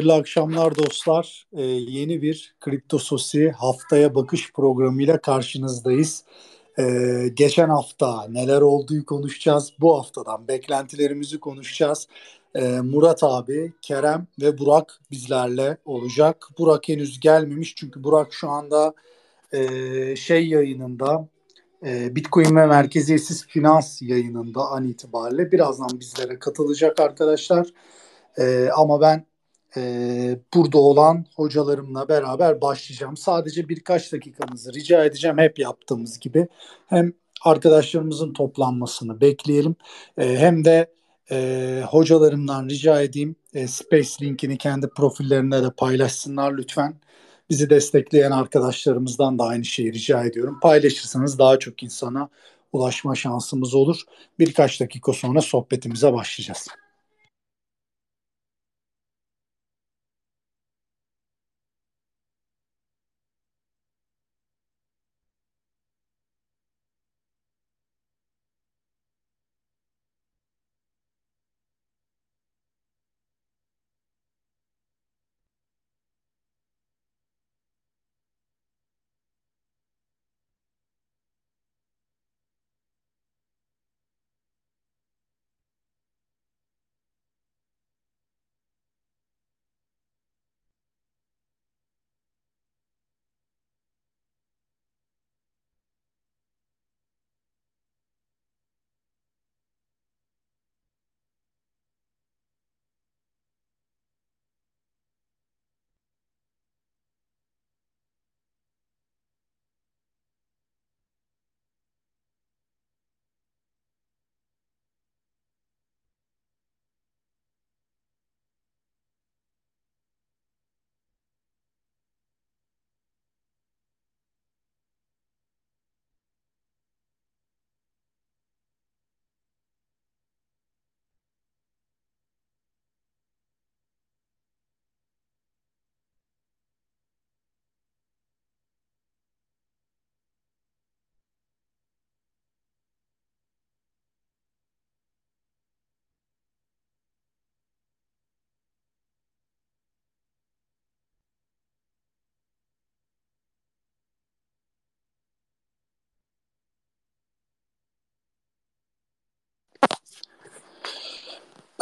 Hayırlı akşamlar dostlar. Ee, yeni bir Kripto Sosi haftaya bakış programıyla karşınızdayız. Ee, geçen hafta neler olduğu konuşacağız. Bu haftadan beklentilerimizi konuşacağız. Ee, Murat abi, Kerem ve Burak bizlerle olacak. Burak henüz gelmemiş çünkü Burak şu anda e, şey yayınında e, Bitcoin ve merkeziyetsiz finans yayınında an itibariyle birazdan bizlere katılacak arkadaşlar. E, ama ben e, burada olan hocalarımla beraber başlayacağım. Sadece birkaç dakikanızı rica edeceğim hep yaptığımız gibi. Hem arkadaşlarımızın toplanmasını bekleyelim e, hem de e, hocalarımdan rica edeyim e, Space linkini kendi profillerinde de paylaşsınlar lütfen. Bizi destekleyen arkadaşlarımızdan da aynı şeyi rica ediyorum. Paylaşırsanız daha çok insana ulaşma şansımız olur. Birkaç dakika sonra sohbetimize başlayacağız.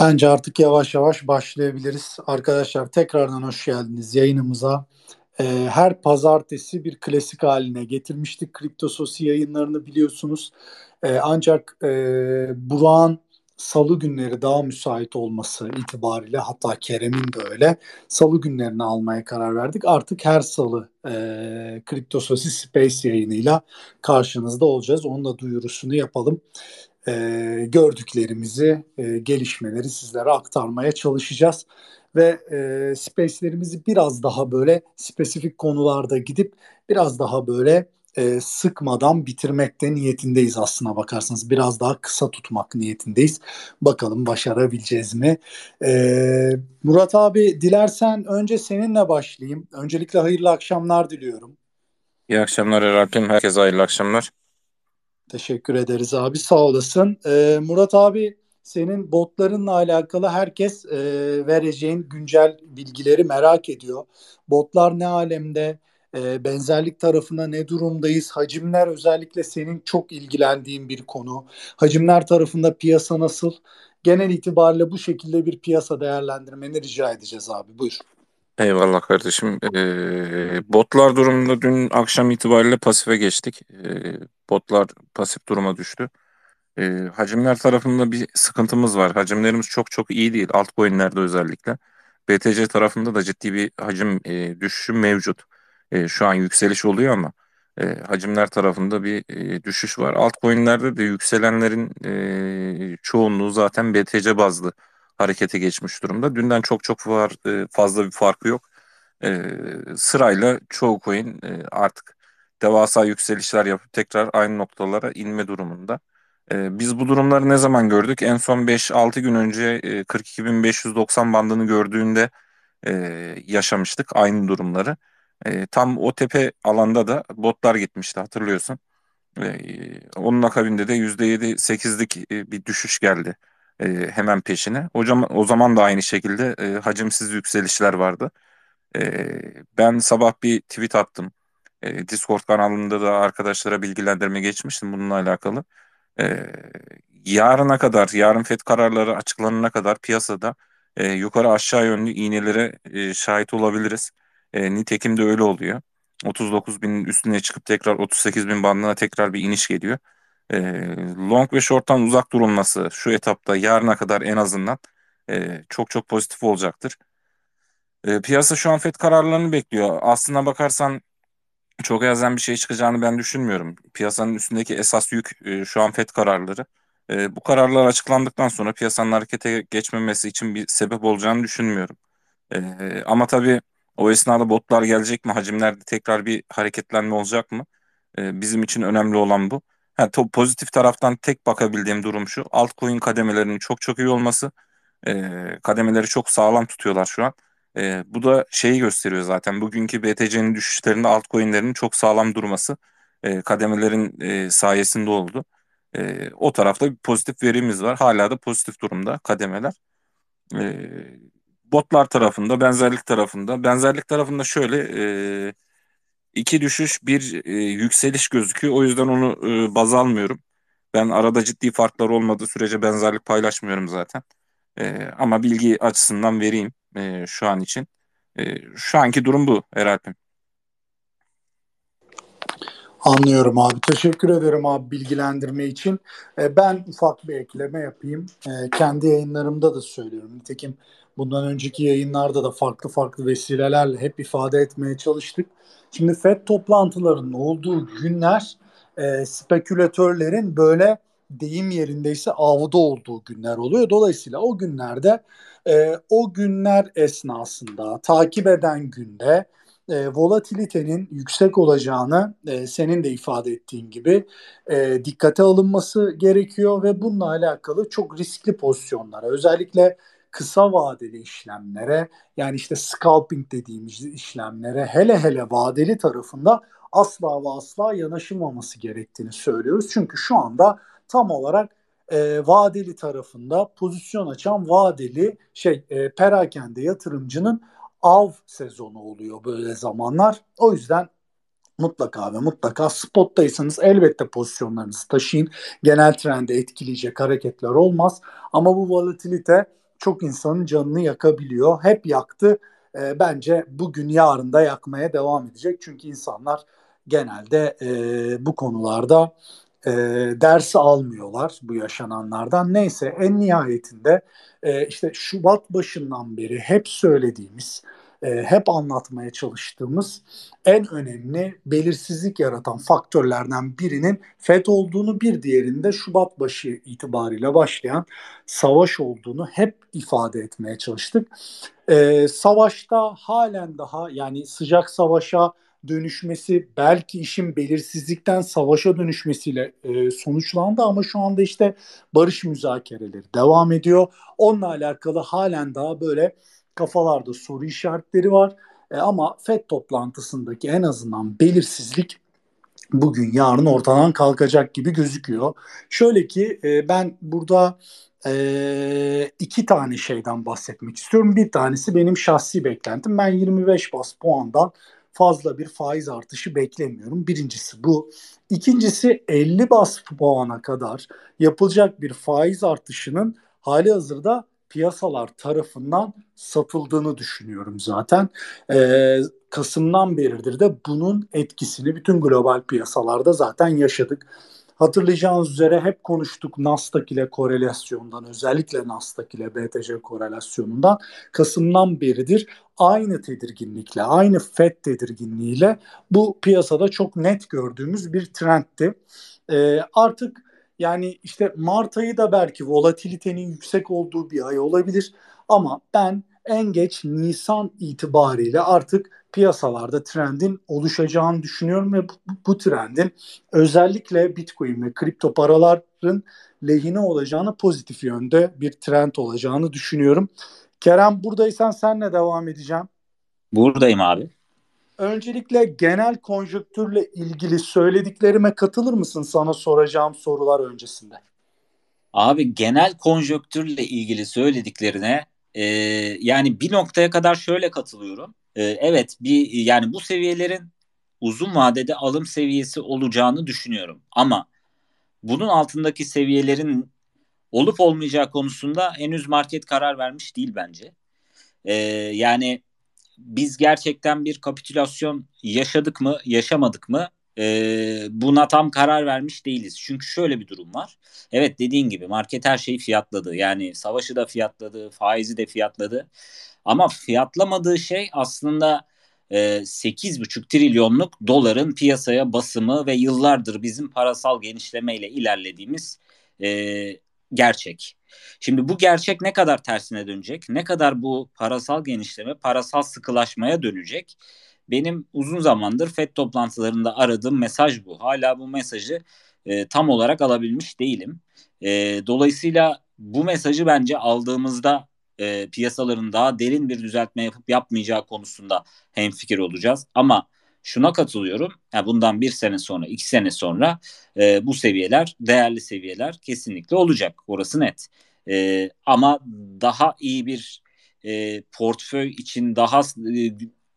Bence artık yavaş yavaş başlayabiliriz. Arkadaşlar tekrardan hoş geldiniz yayınımıza. Ee, her pazartesi bir klasik haline getirmiştik. Kripto Sosi yayınlarını biliyorsunuz. Ee, ancak e, Burak'ın salı günleri daha müsait olması itibariyle hatta Kerem'in de öyle salı günlerini almaya karar verdik. Artık her salı e, Kripto Sosi Space yayınıyla karşınızda olacağız. Onun da duyurusunu yapalım e, gördüklerimizi, e, gelişmeleri sizlere aktarmaya çalışacağız. Ve e, space'lerimizi biraz daha böyle spesifik konularda gidip biraz daha böyle e, sıkmadan bitirmekte niyetindeyiz aslına bakarsanız. Biraz daha kısa tutmak niyetindeyiz. Bakalım başarabileceğiz mi? E, Murat abi dilersen önce seninle başlayayım. Öncelikle hayırlı akşamlar diliyorum. İyi akşamlar Eralp'im. Herkese hayırlı akşamlar. Teşekkür ederiz abi sağ olasın. Ee, Murat abi senin botlarınla alakalı herkes e, vereceğin güncel bilgileri merak ediyor. Botlar ne alemde? E, benzerlik tarafına ne durumdayız? Hacimler özellikle senin çok ilgilendiğin bir konu. Hacimler tarafında piyasa nasıl? Genel itibariyle bu şekilde bir piyasa değerlendirmeni rica edeceğiz abi. Buyur. Eyvallah kardeşim. Ee, botlar durumunda dün akşam itibariyle pasife geçtik. Ee, botlar pasif duruma düştü. Ee, hacimler tarafında bir sıkıntımız var. Hacimlerimiz çok çok iyi değil. Altcoin'lerde özellikle. BTC tarafında da ciddi bir hacim e, düşüşü mevcut. E, şu an yükseliş oluyor ama e, hacimler tarafında bir e, düşüş var. Altcoin'lerde de yükselenlerin e, çoğunluğu zaten BTC bazlı harekete geçmiş durumda. Dünden çok çok var, e, fazla bir farkı yok. E, sırayla çoğu coin e, artık devasa yükselişler yapıp tekrar aynı noktalara inme durumunda. Biz bu durumları ne zaman gördük? En son 5-6 gün önce e, 42.590 bandını gördüğünde yaşamıştık aynı durumları. Tam o tepe alanda da botlar gitmişti hatırlıyorsun. Onun akabinde de %7-8'lik e, bir düşüş geldi e, hemen peşine. Hocam o zaman da aynı şekilde e, hacimsiz yükselişler vardı. E, ben sabah bir tweet attım. E, Discord kanalında da arkadaşlara bilgilendirme geçmiştim bununla alakalı. E, yarına kadar, yarın FED kararları açıklanana kadar piyasada e, yukarı aşağı yönlü iğnelere e, şahit olabiliriz. E, nitekim de öyle oluyor. 39 binin üstüne çıkıp tekrar 38 bin bandına tekrar bir iniş geliyor. E, long ve short'tan uzak durulması şu etapta yarına kadar en azından e, çok çok pozitif olacaktır. E, piyasa şu an FED kararlarını bekliyor. Aslına bakarsan çok elzem bir şey çıkacağını ben düşünmüyorum. Piyasanın üstündeki esas yük e, şu an FED kararları. E, bu kararlar açıklandıktan sonra piyasanın harekete geçmemesi için bir sebep olacağını düşünmüyorum. E, ama tabii o esnada botlar gelecek mi? Hacimlerde tekrar bir hareketlenme olacak mı? E, bizim için önemli olan bu. Ha, to, pozitif taraftan tek bakabildiğim durum şu. Altcoin kademelerinin çok çok iyi olması. E, kademeleri çok sağlam tutuyorlar şu an. E, bu da şeyi gösteriyor zaten. Bugünkü BTC'nin düşüşlerinde altcoin'lerin çok sağlam durması e, kademelerin e, sayesinde oldu. E, o tarafta bir pozitif verimiz var. Hala da pozitif durumda kademeler. E, botlar tarafında, benzerlik tarafında. Benzerlik tarafında şöyle e, iki düşüş, bir e, yükseliş gözüküyor. O yüzden onu e, baz almıyorum. Ben arada ciddi farklar olmadığı sürece benzerlik paylaşmıyorum zaten. E, ama bilgi açısından vereyim e, şu an için. E, şu anki durum bu Eralp'im. Anlıyorum abi. Teşekkür ederim abi bilgilendirme için. E, ben ufak bir ekleme yapayım. E, kendi yayınlarımda da söylüyorum. Nitekim bundan önceki yayınlarda da farklı farklı vesilelerle hep ifade etmeye çalıştık. Şimdi FED toplantılarının olduğu günler e, spekülatörlerin böyle deyim yerindeyse avda olduğu günler oluyor. Dolayısıyla o günlerde e, o günler esnasında takip eden günde e, volatilitenin yüksek olacağını e, senin de ifade ettiğin gibi e, dikkate alınması gerekiyor ve bununla alakalı çok riskli pozisyonlara özellikle kısa vadeli işlemlere yani işte scalping dediğimiz işlemlere hele hele vadeli tarafında asla ve asla yanaşılmaması gerektiğini söylüyoruz. Çünkü şu anda tam olarak e, vadeli tarafında pozisyon açan vadeli şey e, perakende yatırımcının av sezonu oluyor böyle zamanlar. O yüzden mutlaka ve mutlaka spottaysanız elbette pozisyonlarınızı taşıyın. Genel trende etkileyecek hareketler olmaz. Ama bu volatilite çok insanın canını yakabiliyor. Hep yaktı. E, bence bugün yarın da yakmaya devam edecek. Çünkü insanlar genelde e, bu konularda e, ders almıyorlar bu yaşananlardan. Neyse en nihayetinde e, işte Şubat başından beri hep söylediğimiz, e, hep anlatmaya çalıştığımız en önemli belirsizlik yaratan faktörlerden birinin FED olduğunu bir diğerinde Şubat başı itibariyle başlayan savaş olduğunu hep ifade etmeye çalıştık. E, savaşta halen daha yani sıcak savaşa dönüşmesi belki işin belirsizlikten savaşa dönüşmesiyle e, sonuçlandı ama şu anda işte barış müzakereleri devam ediyor. Onunla alakalı halen daha böyle kafalarda soru işaretleri var. E, ama FED toplantısındaki en azından belirsizlik bugün yarın ortadan kalkacak gibi gözüküyor. Şöyle ki e, ben burada e, iki tane şeyden bahsetmek istiyorum. Bir tanesi benim şahsi beklentim. Ben 25 bas puandan fazla bir faiz artışı beklemiyorum. Birincisi bu. İkincisi 50 bas puana kadar yapılacak bir faiz artışının hali hazırda piyasalar tarafından satıldığını düşünüyorum zaten. Ee, Kasım'dan beridir de bunun etkisini bütün global piyasalarda zaten yaşadık. Hatırlayacağınız üzere hep konuştuk Nasdaq ile korelasyondan özellikle Nasdaq ile BTC korelasyonundan Kasım'dan beridir aynı tedirginlikle aynı FED tedirginliğiyle bu piyasada çok net gördüğümüz bir trendti. Ee, artık yani işte Mart ayı da belki volatilitenin yüksek olduğu bir ay olabilir ama ben en geç Nisan itibariyle artık piyasalarda trendin oluşacağını düşünüyorum ve bu, bu trendin özellikle Bitcoin ve kripto paraların lehine olacağını pozitif yönde bir trend olacağını düşünüyorum. Kerem buradaysan senle devam edeceğim. Buradayım abi. Öncelikle genel konjonktürle ilgili söylediklerime katılır mısın sana soracağım sorular öncesinde? Abi genel konjöktürle ilgili söylediklerine e, yani bir noktaya kadar şöyle katılıyorum. E, evet bir yani bu seviyelerin uzun vadede alım seviyesi olacağını düşünüyorum. Ama bunun altındaki seviyelerin olup olmayacağı konusunda henüz market karar vermiş değil bence. E, yani biz gerçekten bir kapitülasyon yaşadık mı, yaşamadık mı? e, buna tam karar vermiş değiliz. Çünkü şöyle bir durum var. Evet dediğin gibi market her şeyi fiyatladı. Yani savaşı da fiyatladı, faizi de fiyatladı. Ama fiyatlamadığı şey aslında e, 8,5 trilyonluk doların piyasaya basımı ve yıllardır bizim parasal genişlemeyle ilerlediğimiz e, gerçek. Şimdi bu gerçek ne kadar tersine dönecek? Ne kadar bu parasal genişleme, parasal sıkılaşmaya dönecek? Benim uzun zamandır FED toplantılarında aradığım mesaj bu. Hala bu mesajı e, tam olarak alabilmiş değilim. E, dolayısıyla bu mesajı bence aldığımızda e, piyasaların daha derin bir düzeltme yapıp yapmayacağı konusunda hemfikir olacağız. Ama şuna katılıyorum. Yani bundan bir sene sonra, iki sene sonra e, bu seviyeler değerli seviyeler kesinlikle olacak. Orası net. E, ama daha iyi bir e, portföy için daha e,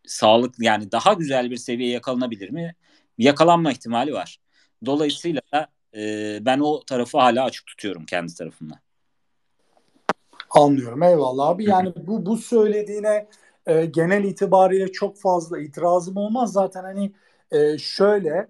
sağlıklı yani daha güzel bir seviye yakalanabilir mi? Yakalanma ihtimali var. Dolayısıyla e, ben o tarafı hala açık tutuyorum kendi tarafımda. Anlıyorum eyvallah abi. Yani bu bu söylediğine e, genel itibariyle çok fazla itirazım olmaz. Zaten hani e, şöyle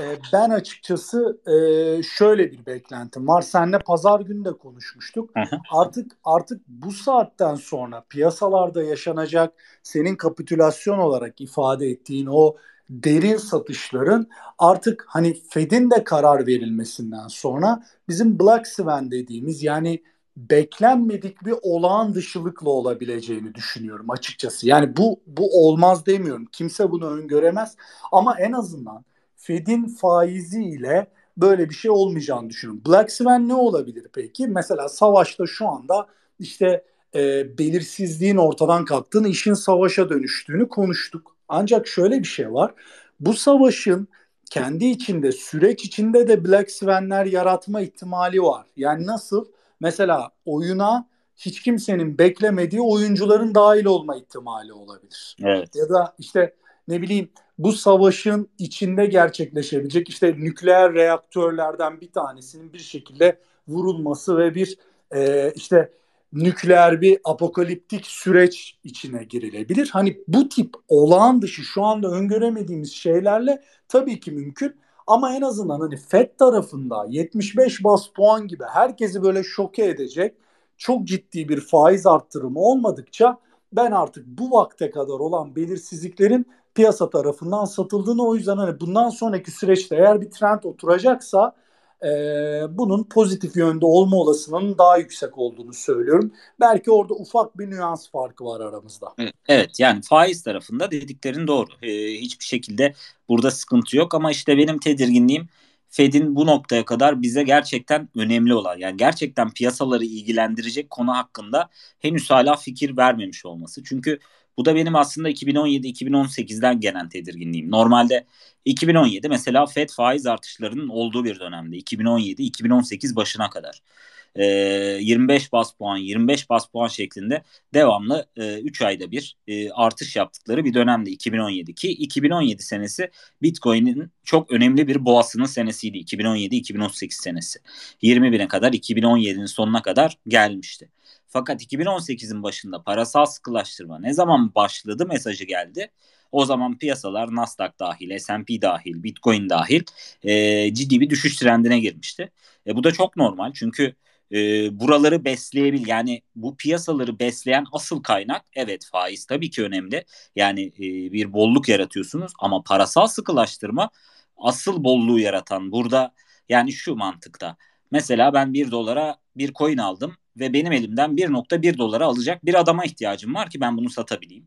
e, ben açıkçası e, şöyle bir beklentim var. Seninle pazar günü de konuşmuştuk. Artık artık bu saatten sonra piyasalarda yaşanacak senin kapitülasyon olarak ifade ettiğin o derin satışların artık hani Fed'in de karar verilmesinden sonra bizim Black Swan dediğimiz yani beklenmedik bir olağan dışılıkla olabileceğini düşünüyorum açıkçası. Yani bu bu olmaz demiyorum. Kimse bunu öngöremez ama en azından Fed'in faiziyle böyle bir şey olmayacağını düşünüyorum. Black Swan ne olabilir peki? Mesela savaşta şu anda işte e, belirsizliğin ortadan kalktığını, işin savaşa dönüştüğünü konuştuk. Ancak şöyle bir şey var. Bu savaşın kendi içinde, süreç içinde de Black Swan'ler yaratma ihtimali var. Yani nasıl? Mesela oyuna hiç kimsenin beklemediği oyuncuların dahil olma ihtimali olabilir. Evet. Ya da işte ne bileyim bu savaşın içinde gerçekleşebilecek işte nükleer reaktörlerden bir tanesinin bir şekilde vurulması ve bir e, işte nükleer bir apokaliptik süreç içine girilebilir. Hani bu tip olağan dışı şu anda öngöremediğimiz şeylerle tabii ki mümkün. Ama en azından hani FED tarafında 75 bas puan gibi herkesi böyle şoke edecek çok ciddi bir faiz arttırımı olmadıkça ben artık bu vakte kadar olan belirsizliklerin piyasa tarafından satıldığını o yüzden hani bundan sonraki süreçte eğer bir trend oturacaksa e, bunun pozitif yönde olma olasılığının daha yüksek olduğunu söylüyorum. Belki orada ufak bir nüans farkı var aramızda. Evet yani faiz tarafında dediklerin doğru. Ee, hiçbir şekilde burada sıkıntı yok ama işte benim tedirginliğim Fed'in bu noktaya kadar bize gerçekten önemli olan yani gerçekten piyasaları ilgilendirecek konu hakkında henüz hala fikir vermemiş olması. Çünkü bu da benim aslında 2017-2018'den gelen tedirginliğim. Normalde 2017 mesela FED faiz artışlarının olduğu bir dönemde. 2017-2018 başına kadar. 25 ee, bas puan 25 bas puan şeklinde devamlı 3 e, ayda bir e, artış yaptıkları bir dönemde 2017 ki 2017 senesi Bitcoin'in çok önemli bir boğasının senesiydi 2017-2018 senesi 20 bine kadar 2017'nin sonuna kadar gelmişti. Fakat 2018'in başında parasal sıkılaştırma ne zaman başladı mesajı geldi. O zaman piyasalar Nasdaq dahil, S&P dahil, Bitcoin dahil e, ciddi bir düşüş trendine girmişti. E, bu da çok normal çünkü e, buraları besleyebil yani bu piyasaları besleyen asıl kaynak evet faiz tabii ki önemli. Yani e, bir bolluk yaratıyorsunuz ama parasal sıkılaştırma asıl bolluğu yaratan burada yani şu mantıkta. Mesela ben bir dolara bir coin aldım ve benim elimden 1.1 dolara alacak bir adama ihtiyacım var ki ben bunu satabileyim.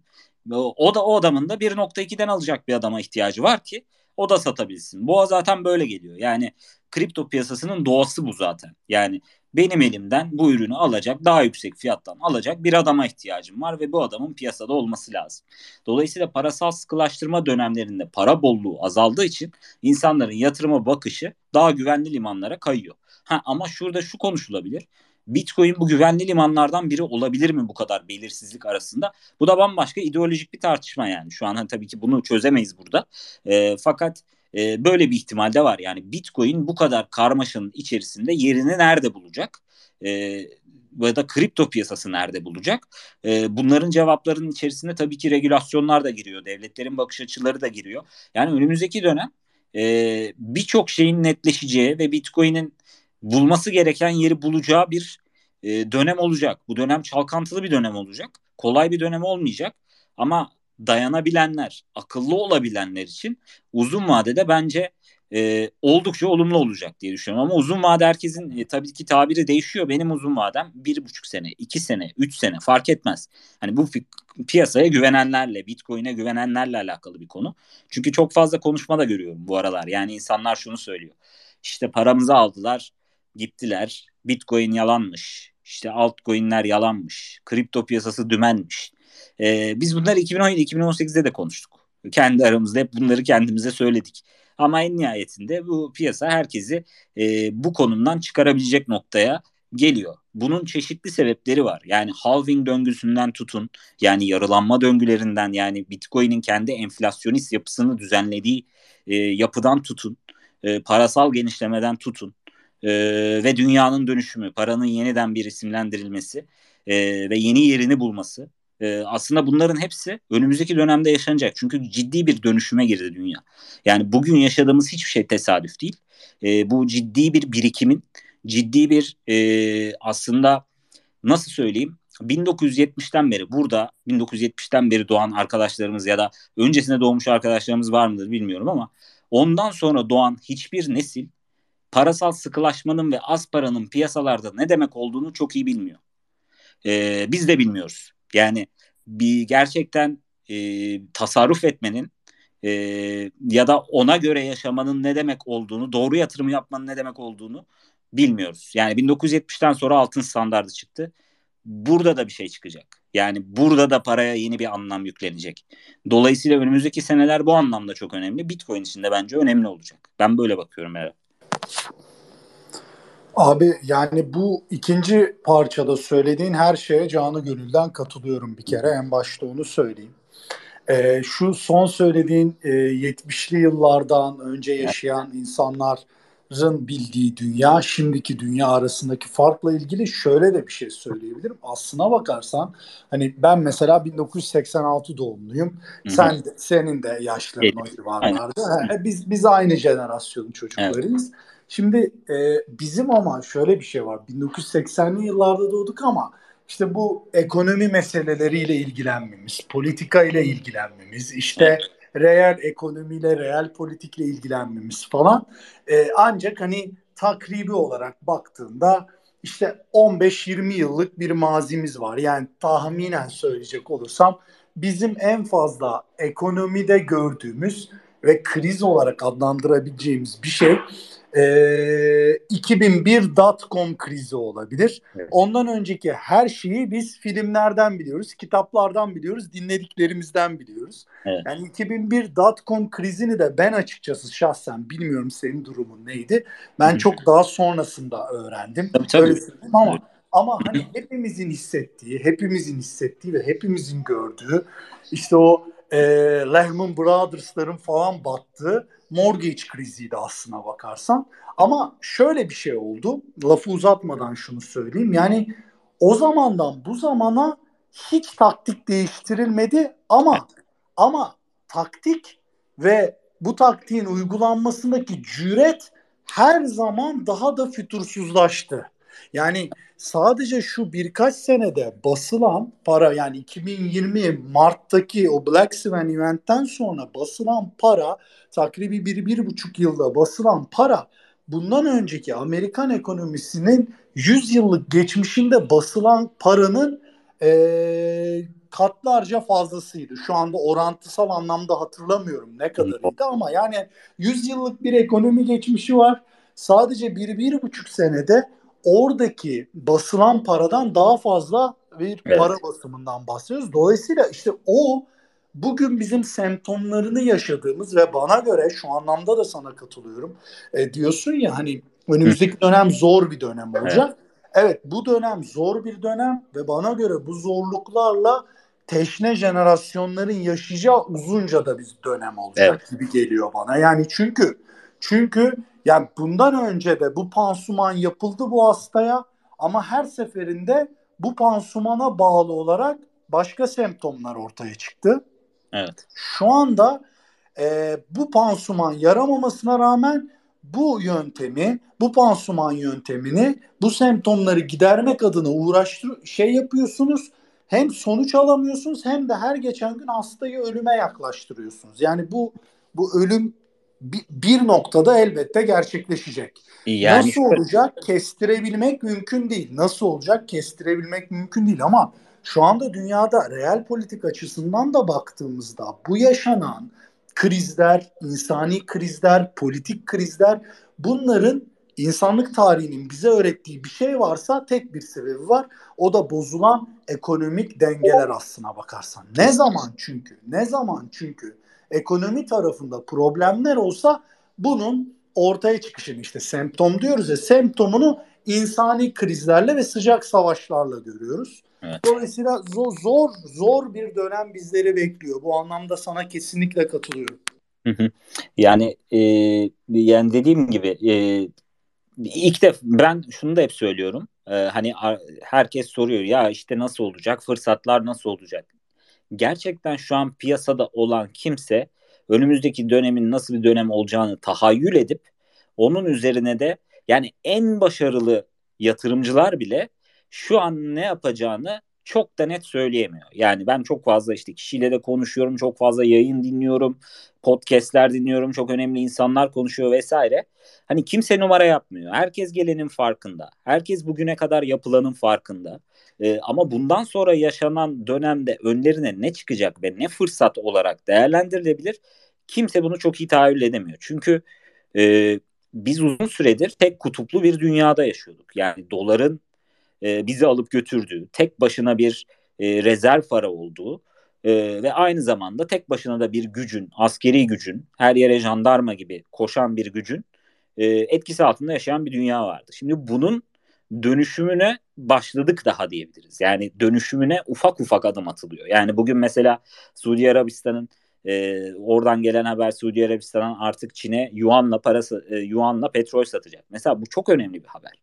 O da o adamın da 1.2'den alacak bir adama ihtiyacı var ki o da satabilsin. Boğa zaten böyle geliyor. Yani kripto piyasasının doğası bu zaten. Yani benim elimden bu ürünü alacak, daha yüksek fiyattan alacak bir adama ihtiyacım var ve bu adamın piyasada olması lazım. Dolayısıyla parasal sıkılaştırma dönemlerinde para bolluğu azaldığı için insanların yatırıma bakışı daha güvenli limanlara kayıyor. Ha, ama şurada şu konuşulabilir. Bitcoin bu güvenli limanlardan biri olabilir mi bu kadar belirsizlik arasında? Bu da bambaşka ideolojik bir tartışma yani. Şu an tabii ki bunu çözemeyiz burada. E, fakat e, böyle bir ihtimal de var. Yani Bitcoin bu kadar karmaşanın içerisinde yerini nerede bulacak? E, ya da kripto piyasası nerede bulacak? E, bunların cevaplarının içerisinde tabii ki regülasyonlar da giriyor. Devletlerin bakış açıları da giriyor. Yani önümüzdeki dönem e, birçok şeyin netleşeceği ve Bitcoin'in bulması gereken yeri bulacağı bir e, dönem olacak. Bu dönem çalkantılı bir dönem olacak. Kolay bir dönem olmayacak. Ama dayanabilenler, akıllı olabilenler için uzun vadede bence e, oldukça olumlu olacak diye düşünüyorum. Ama uzun vade herkesin e, tabii ki tabiri değişiyor. Benim uzun vadem bir buçuk sene, iki sene, üç sene fark etmez. Hani bu piyasaya güvenenlerle, Bitcoin'e güvenenlerle alakalı bir konu. Çünkü çok fazla konuşma da görüyorum bu aralar. Yani insanlar şunu söylüyor. İşte paramızı aldılar, gittiler. Bitcoin yalanmış. İşte altcoin'ler yalanmış. Kripto piyasası dümenmiş. Ee, biz bunları 2017-2018'de de konuştuk. Kendi aramızda hep bunları kendimize söyledik. Ama en nihayetinde bu piyasa herkesi e, bu konumdan çıkarabilecek noktaya geliyor. Bunun çeşitli sebepleri var. Yani halving döngüsünden tutun, yani yarılanma döngülerinden, yani Bitcoin'in kendi enflasyonist yapısını düzenlediği e, yapıdan tutun, e, parasal genişlemeden tutun e, ve dünyanın dönüşümü, paranın yeniden bir isimlendirilmesi e, ve yeni yerini bulması e, aslında bunların hepsi önümüzdeki dönemde yaşanacak. Çünkü ciddi bir dönüşüme girdi dünya. Yani bugün yaşadığımız hiçbir şey tesadüf değil. E, bu ciddi bir birikimin, ciddi bir e, aslında nasıl söyleyeyim 1970'ten beri burada 1970'ten beri doğan arkadaşlarımız ya da öncesinde doğmuş arkadaşlarımız var mıdır bilmiyorum ama ondan sonra doğan hiçbir nesil parasal sıkılaşmanın ve az paranın piyasalarda ne demek olduğunu çok iyi bilmiyor. Ee, biz de bilmiyoruz. Yani bir gerçekten e, tasarruf etmenin e, ya da ona göre yaşamanın ne demek olduğunu, doğru yatırım yapmanın ne demek olduğunu bilmiyoruz. Yani 1970'ten sonra altın standardı çıktı. Burada da bir şey çıkacak. Yani burada da paraya yeni bir anlam yüklenecek. Dolayısıyla önümüzdeki seneler bu anlamda çok önemli. Bitcoin için de bence önemli olacak. Ben böyle bakıyorum evet. Abi yani bu ikinci parçada söylediğin her şeye canı gönülden katılıyorum bir kere. En başta onu söyleyeyim. Ee, şu son söylediğin e, 70'li yıllardan önce yaşayan insanların bildiği dünya, şimdiki dünya arasındaki farkla ilgili şöyle de bir şey söyleyebilirim. Aslına bakarsan hani ben mesela 1986 doğumluyum. Hı-hı. Sen de, senin de yaşların o civarlarda. Biz biz aynı jenerasyonun çocuklarıyız. Evet. Şimdi e, bizim ama şöyle bir şey var. 1980'li yıllarda doğduk ama işte bu ekonomi meseleleriyle ilgilenmemiz, politika ile ilgilenmemiz, işte evet. reel ekonomiyle, reel politikle ilgilenmemiz falan. E, ancak hani takribi olarak baktığında işte 15-20 yıllık bir mazimiz var. Yani tahminen söyleyecek olursam bizim en fazla ekonomide gördüğümüz ve kriz olarak adlandırabileceğimiz bir şey e, ee, 2001 dotcom krizi olabilir. Evet. Ondan önceki her şeyi biz filmlerden biliyoruz, kitaplardan biliyoruz, dinlediklerimizden biliyoruz. Evet. Yani 2001 dotcom krizini de ben açıkçası şahsen bilmiyorum senin durumun neydi. Ben Hı. çok daha sonrasında öğrendim. Tabii, tabii. Öyle ama evet. ama hani hepimizin hissettiği, hepimizin hissettiği ve hepimizin gördüğü işte o e, Lehman Brothers'ların falan battığı mortgage kriziydi aslına bakarsan. Ama şöyle bir şey oldu. Lafı uzatmadan şunu söyleyeyim. Yani o zamandan bu zamana hiç taktik değiştirilmedi ama ama taktik ve bu taktiğin uygulanmasındaki cüret her zaman daha da fütursuzlaştı. Yani sadece şu birkaç senede basılan para yani 2020 Mart'taki o Black Swan eventten sonra basılan para takribi bir, bir buçuk yılda basılan para bundan önceki Amerikan ekonomisinin 100 yıllık geçmişinde basılan paranın e, katlarca fazlasıydı. Şu anda orantısal anlamda hatırlamıyorum ne kadarıydı ama yani 100 yıllık bir ekonomi geçmişi var. Sadece bir, bir buçuk senede oradaki basılan paradan daha fazla bir evet. para basımından bahsediyoruz. Dolayısıyla işte o bugün bizim semptomlarını yaşadığımız ve bana göre şu anlamda da sana katılıyorum. E, diyorsun ya hani önümüzdeki dönem zor bir dönem olacak. Evet. evet bu dönem zor bir dönem ve bana göre bu zorluklarla teşne jenerasyonların yaşayacağı uzunca da bir dönem olacak evet. gibi geliyor bana. Yani çünkü çünkü yani bundan önce de bu pansuman yapıldı bu hastaya ama her seferinde bu pansumana bağlı olarak başka semptomlar ortaya çıktı. Evet. Şu anda e, bu pansuman yaramamasına rağmen bu yöntemi, bu pansuman yöntemini, bu semptomları gidermek adına uğraştır şey yapıyorsunuz. Hem sonuç alamıyorsunuz hem de her geçen gün hastayı ölüme yaklaştırıyorsunuz. Yani bu bu ölüm bir, noktada elbette gerçekleşecek. Yani Nasıl olacak kestirebilmek mümkün değil. Nasıl olacak kestirebilmek mümkün değil ama şu anda dünyada reel politik açısından da baktığımızda bu yaşanan krizler, insani krizler, politik krizler bunların insanlık tarihinin bize öğrettiği bir şey varsa tek bir sebebi var. O da bozulan ekonomik dengeler aslına bakarsan. Ne zaman çünkü, ne zaman çünkü ekonomi tarafında problemler olsa bunun ortaya çıkışını işte semptom diyoruz ya semptomunu insani krizlerle ve sıcak savaşlarla görüyoruz. Evet. Dolayısıyla zor, zor zor bir dönem bizleri bekliyor. Bu anlamda sana kesinlikle katılıyorum. Yani e, yani dediğim gibi e, ilk de ben şunu da hep söylüyorum. E, hani herkes soruyor ya işte nasıl olacak? Fırsatlar nasıl olacak? Gerçekten şu an piyasada olan kimse önümüzdeki dönemin nasıl bir dönem olacağını tahayyül edip onun üzerine de yani en başarılı yatırımcılar bile şu an ne yapacağını çok da net söyleyemiyor. Yani ben çok fazla işte kişiyle de konuşuyorum, çok fazla yayın dinliyorum, podcastler dinliyorum, çok önemli insanlar konuşuyor vesaire. Hani kimse numara yapmıyor. Herkes gelenin farkında. Herkes bugüne kadar yapılanın farkında. Ee, ama bundan sonra yaşanan dönemde önlerine ne çıkacak ve ne fırsat olarak değerlendirilebilir? Kimse bunu çok iyi tahayyül edemiyor. Çünkü e, biz uzun süredir tek kutuplu bir dünyada yaşıyorduk. Yani doların e, bizi alıp götürdüğü, tek başına bir e, rezerv para olduğu e, ve aynı zamanda tek başına da bir gücün, askeri gücün, her yere jandarma gibi koşan bir gücün e, etkisi altında yaşayan bir dünya vardı. Şimdi bunun dönüşümüne başladık daha diyebiliriz. Yani dönüşümüne ufak ufak adım atılıyor. Yani bugün mesela Suudi Arabistan'ın e, oradan gelen haber Suudi Arabistan'ın artık Çin'e yuanla parası e, yuanla petrol satacak. Mesela bu çok önemli bir haber.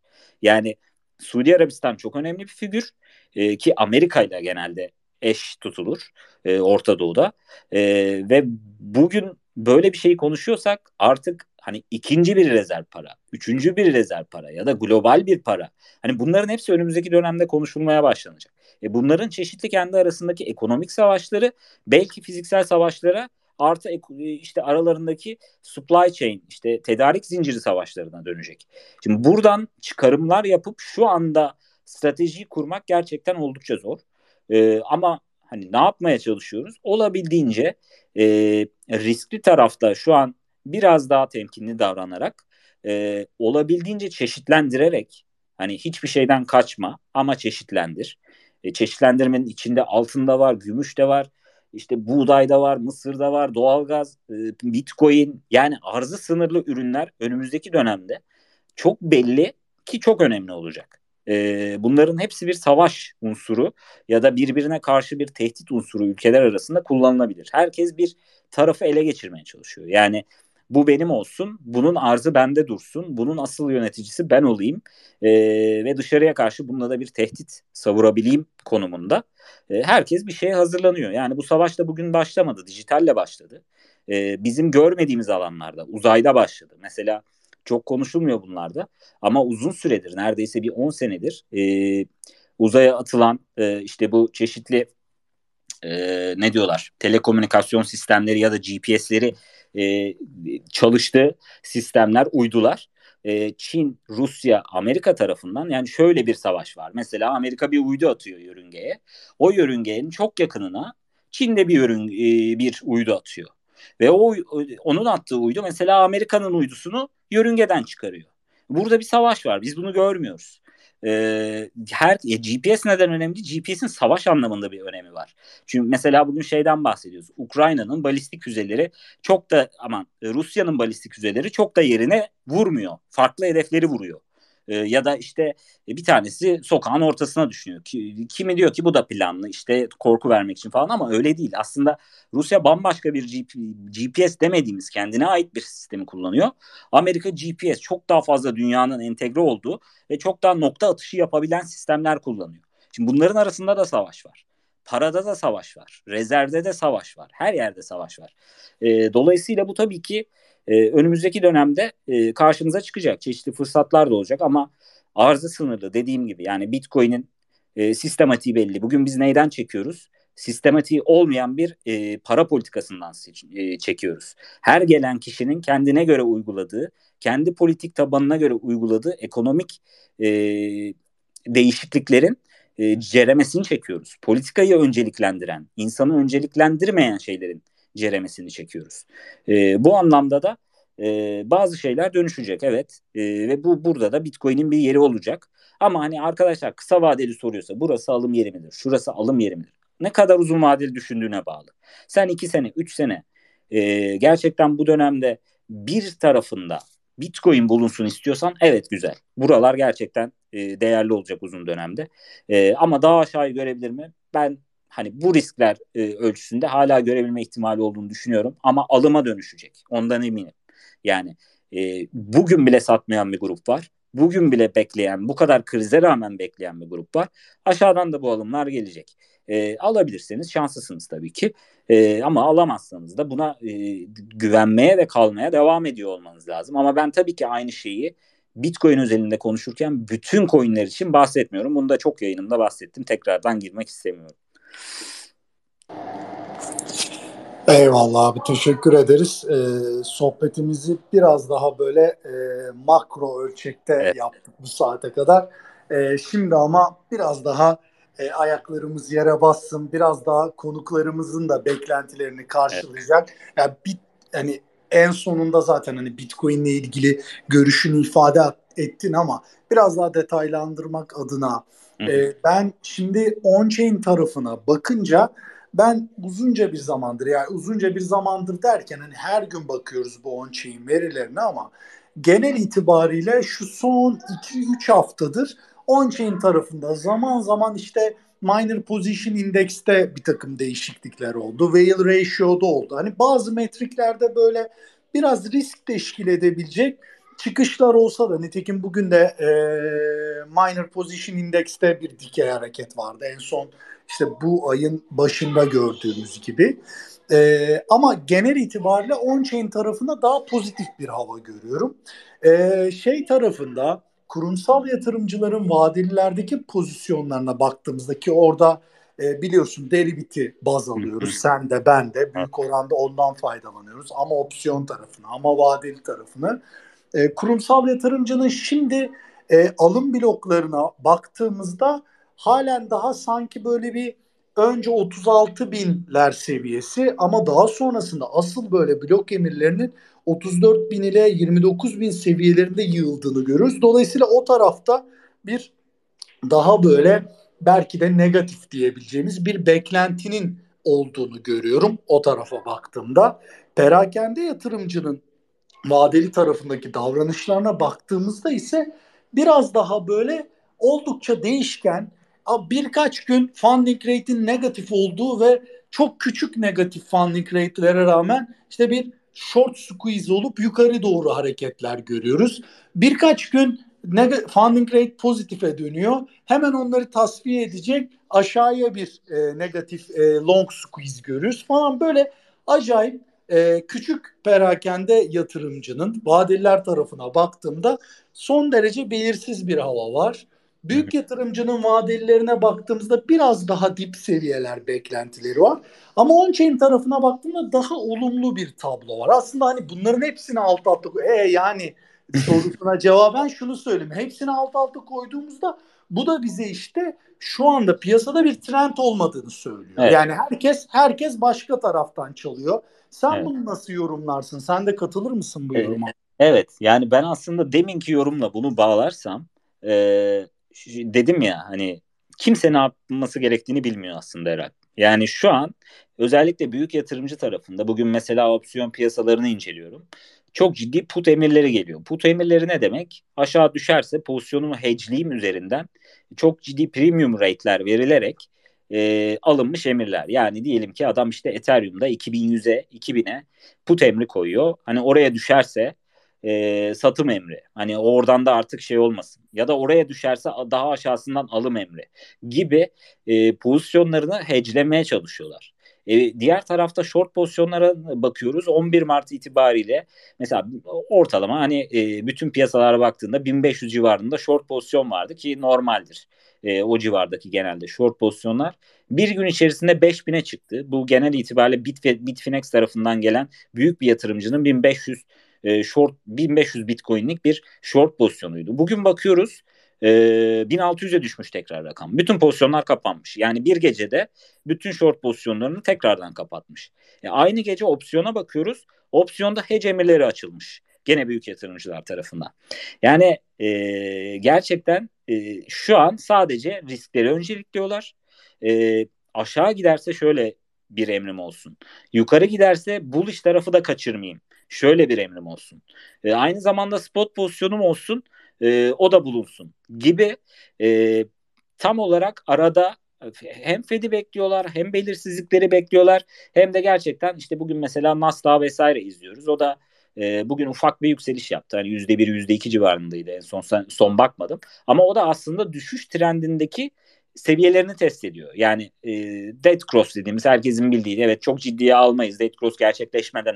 Yani Suudi Arabistan çok önemli bir figür e, ki Amerika ile genelde eş tutulur e, Orta Doğu'da e, ve bugün böyle bir şeyi konuşuyorsak artık hani ikinci bir rezerv para, üçüncü bir rezerv para ya da global bir para. Hani bunların hepsi önümüzdeki dönemde konuşulmaya başlanacak. E bunların çeşitli kendi arasındaki ekonomik savaşları belki fiziksel savaşlara artı e, işte aralarındaki supply chain işte tedarik zinciri savaşlarına dönecek. Şimdi buradan çıkarımlar yapıp şu anda strateji kurmak gerçekten oldukça zor. Ee, ama hani ne yapmaya çalışıyoruz? Olabildiğince e, riskli tarafta şu an biraz daha temkinli davranarak e, olabildiğince çeşitlendirerek hani hiçbir şeyden kaçma ama çeşitlendir. E, çeşitlendirmenin içinde altında var, gümüş de var, işte buğday da var, mısır da var, doğalgaz, e, bitcoin yani arzı sınırlı ürünler önümüzdeki dönemde çok belli ki çok önemli olacak. E, bunların hepsi bir savaş unsuru ya da birbirine karşı bir tehdit unsuru ülkeler arasında kullanılabilir. Herkes bir tarafı ele geçirmeye çalışıyor. Yani bu benim olsun, bunun arzı bende dursun, bunun asıl yöneticisi ben olayım e, ve dışarıya karşı bununla da bir tehdit savurabileyim konumunda. E, herkes bir şeye hazırlanıyor. Yani bu savaş da bugün başlamadı, dijitalle başladı. E, bizim görmediğimiz alanlarda, uzayda başladı. Mesela çok konuşulmuyor bunlarda ama uzun süredir, neredeyse bir 10 senedir e, uzaya atılan e, işte bu çeşitli e, ne diyorlar telekomünikasyon sistemleri ya da GPS'leri e, çalıştığı sistemler, uydular e, Çin, Rusya, Amerika tarafından yani şöyle bir savaş var. Mesela Amerika bir uydu atıyor yörüngeye. O yörüngenin çok yakınına Çin de bir yörün e, bir uydu atıyor. Ve o onun attığı uydu mesela Amerika'nın uydusunu yörüngeden çıkarıyor. Burada bir savaş var. Biz bunu görmüyoruz. E, her e, GPS neden önemli? GPS'in savaş anlamında bir önemi var. Çünkü mesela bugün şeyden bahsediyoruz. Ukrayna'nın balistik füzeleri çok da aman Rusya'nın balistik füzeleri çok da yerine vurmuyor. Farklı hedefleri vuruyor. E, ya da işte e, bir tanesi sokağın ortasına düşünüyor. Kimi diyor ki bu da planlı işte korku vermek için falan ama öyle değil. Aslında Rusya bambaşka bir GP, GPS demediğimiz kendine ait bir sistemi kullanıyor. Amerika GPS çok daha fazla dünyanın entegre olduğu ve çok daha nokta atışı yapabilen sistemler kullanıyor. Şimdi bunların arasında da savaş var. Parada da savaş var. Rezervde de savaş var. Her yerde savaş var. E, dolayısıyla bu tabii ki e, önümüzdeki dönemde e, karşımıza çıkacak. Çeşitli fırsatlar da olacak ama arzı sınırlı dediğim gibi. Yani Bitcoin'in e, sistematiği belli. Bugün biz neyden çekiyoruz? Sistematiği olmayan bir e, para politikasından seç, e, çekiyoruz. Her gelen kişinin kendine göre uyguladığı, kendi politik tabanına göre uyguladığı ekonomik e, değişikliklerin e, ceremesini çekiyoruz. Politikayı önceliklendiren, insanı önceliklendirmeyen şeylerin ceremesini çekiyoruz. E, bu anlamda da e, bazı şeyler dönüşecek evet e, ve bu burada da Bitcoin'in bir yeri olacak. Ama hani arkadaşlar kısa vadeli soruyorsa burası alım yeri midir? Şurası alım yeri midir? Ne kadar uzun vadeli düşündüğüne bağlı. Sen iki sene, üç sene e, gerçekten bu dönemde bir tarafında Bitcoin bulunsun istiyorsan evet güzel. Buralar gerçekten e, değerli olacak uzun dönemde. E, ama daha aşağıya görebilir mi? Ben hani bu riskler e, ölçüsünde hala görebilme ihtimali olduğunu düşünüyorum ama alıma dönüşecek. Ondan eminim. Yani e, bugün bile satmayan bir grup var. Bugün bile bekleyen, bu kadar krize rağmen bekleyen bir grup var. Aşağıdan da bu alımlar gelecek. E, alabilirseniz şanslısınız tabii ki. E, ama alamazsanız da buna e, güvenmeye ve kalmaya devam ediyor olmanız lazım. Ama ben tabii ki aynı şeyi Bitcoin özelinde konuşurken bütün coinler için bahsetmiyorum. Bunu da çok yayınımda bahsettim. Tekrardan girmek istemiyorum. Eyvallah abi teşekkür ederiz. Ee, sohbetimizi biraz daha böyle e, makro ölçekte evet. yaptık bu saate kadar. E, şimdi ama biraz daha e, ayaklarımız yere bassın, biraz daha konuklarımızın da beklentilerini karşılayacak. Evet. Yani bit hani en sonunda zaten hani Bitcoin ile ilgili görüşünü ifade ettin ama biraz daha detaylandırmak adına e, ben şimdi on-chain tarafına bakınca ben uzunca bir zamandır yani uzunca bir zamandır derken hani her gün bakıyoruz bu on-chain verilerine ama genel itibariyle şu son 2-3 haftadır on-chain tarafında zaman zaman işte minor position index'te bir takım değişiklikler oldu. Whale ratio'da oldu. Hani bazı metriklerde böyle biraz risk teşkil edebilecek çıkışlar olsa da nitekim bugün de e, minor position index'te bir dikey hareket vardı. En son işte bu ayın başında gördüğümüz gibi. E, ama genel itibariyle on-chain tarafında daha pozitif bir hava görüyorum. E, şey tarafında kurumsal yatırımcıların vadelilerdeki pozisyonlarına baktığımızda ki orada e, biliyorsun deriviti baz alıyoruz. Sen de ben de büyük oranda ondan faydalanıyoruz. Ama opsiyon tarafını ama vadeli tarafını. E, kurumsal yatırımcının şimdi e, alım bloklarına baktığımızda halen daha sanki böyle bir önce 36 binler seviyesi ama daha sonrasında asıl böyle blok emirlerinin 34 bin ile 29 bin seviyelerinde yığıldığını görüyoruz. Dolayısıyla o tarafta bir daha böyle belki de negatif diyebileceğimiz bir beklentinin olduğunu görüyorum o tarafa baktığımda. Perakende yatırımcının vadeli tarafındaki davranışlarına baktığımızda ise biraz daha böyle oldukça değişken birkaç gün funding rate'in negatif olduğu ve çok küçük negatif funding rate'lere rağmen işte bir short squeeze olup yukarı doğru hareketler görüyoruz. Birkaç gün funding rate pozitife dönüyor. Hemen onları tasfiye edecek aşağıya bir e, negatif e, long squeeze görüyoruz falan böyle acayip e, küçük perakende yatırımcının vadeliler tarafına baktığımda son derece belirsiz bir hava var. Büyük yatırımcının vadelilerine baktığımızda biraz daha dip seviyeler beklentileri var. Ama on-chain tarafına baktığımda daha olumlu bir tablo var. Aslında hani bunların hepsini alt alta e yani sorusuna cevaben şunu söyleyeyim. Hepsini alt alta koyduğumuzda bu da bize işte şu anda piyasada bir trend olmadığını söylüyor. Evet. Yani herkes herkes başka taraftan çalıyor. Sen evet. bunu nasıl yorumlarsın? Sen de katılır mısın bu yoruma? Evet. Yani ben aslında deminki yorumla bunu bağlarsam e, dedim ya hani kimse ne yapması gerektiğini bilmiyor aslında herhalde. Yani şu an özellikle büyük yatırımcı tarafında bugün mesela opsiyon piyasalarını inceliyorum. Çok ciddi put emirleri geliyor. Put emirleri ne demek? Aşağı düşerse pozisyonumu hedgeleyim üzerinden çok ciddi premium rate'ler verilerek e, alınmış emirler. Yani diyelim ki adam işte Ethereum'da 2100'e 2000'e put emri koyuyor. Hani oraya düşerse e, satım emri. Hani oradan da artık şey olmasın. Ya da oraya düşerse daha aşağısından alım emri gibi e, pozisyonlarını hedgelemeye çalışıyorlar. E, diğer tarafta short pozisyonlara bakıyoruz. 11 Mart itibariyle mesela ortalama hani e, bütün piyasalara baktığında 1500 civarında short pozisyon vardı ki normaldir. E, o civardaki genelde short pozisyonlar. Bir gün içerisinde 5000'e çıktı. Bu genel itibariyle Bit Bitfinex tarafından gelen büyük bir yatırımcının 1500 e, short 1500 Bitcoin'lik bir short pozisyonuydu. Bugün bakıyoruz e, 1600'e düşmüş tekrar rakam. Bütün pozisyonlar kapanmış. Yani bir gecede bütün short pozisyonlarını tekrardan kapatmış. E, aynı gece opsiyona bakıyoruz. Opsiyonda hedge emirleri açılmış. Gene büyük yatırımcılar tarafından. Yani e, gerçekten e, şu an sadece riskleri öncelikliyorlar. E, aşağı giderse şöyle bir emrim olsun. Yukarı giderse bullish tarafı da kaçırmayayım. Şöyle bir emrim olsun. E, aynı zamanda spot pozisyonum olsun. E, o da bulunsun gibi e, tam olarak arada hem Fed'i bekliyorlar hem belirsizlikleri bekliyorlar hem de gerçekten işte bugün mesela Nasdaq vesaire izliyoruz. O da e, bugün ufak bir yükseliş yaptı. Hani %1, %2 civarındaydı en son son bakmadım. Ama o da aslında düşüş trendindeki seviyelerini test ediyor. Yani e, dead cross dediğimiz herkesin bildiği evet çok ciddiye almayız. Dead cross gerçekleşmeden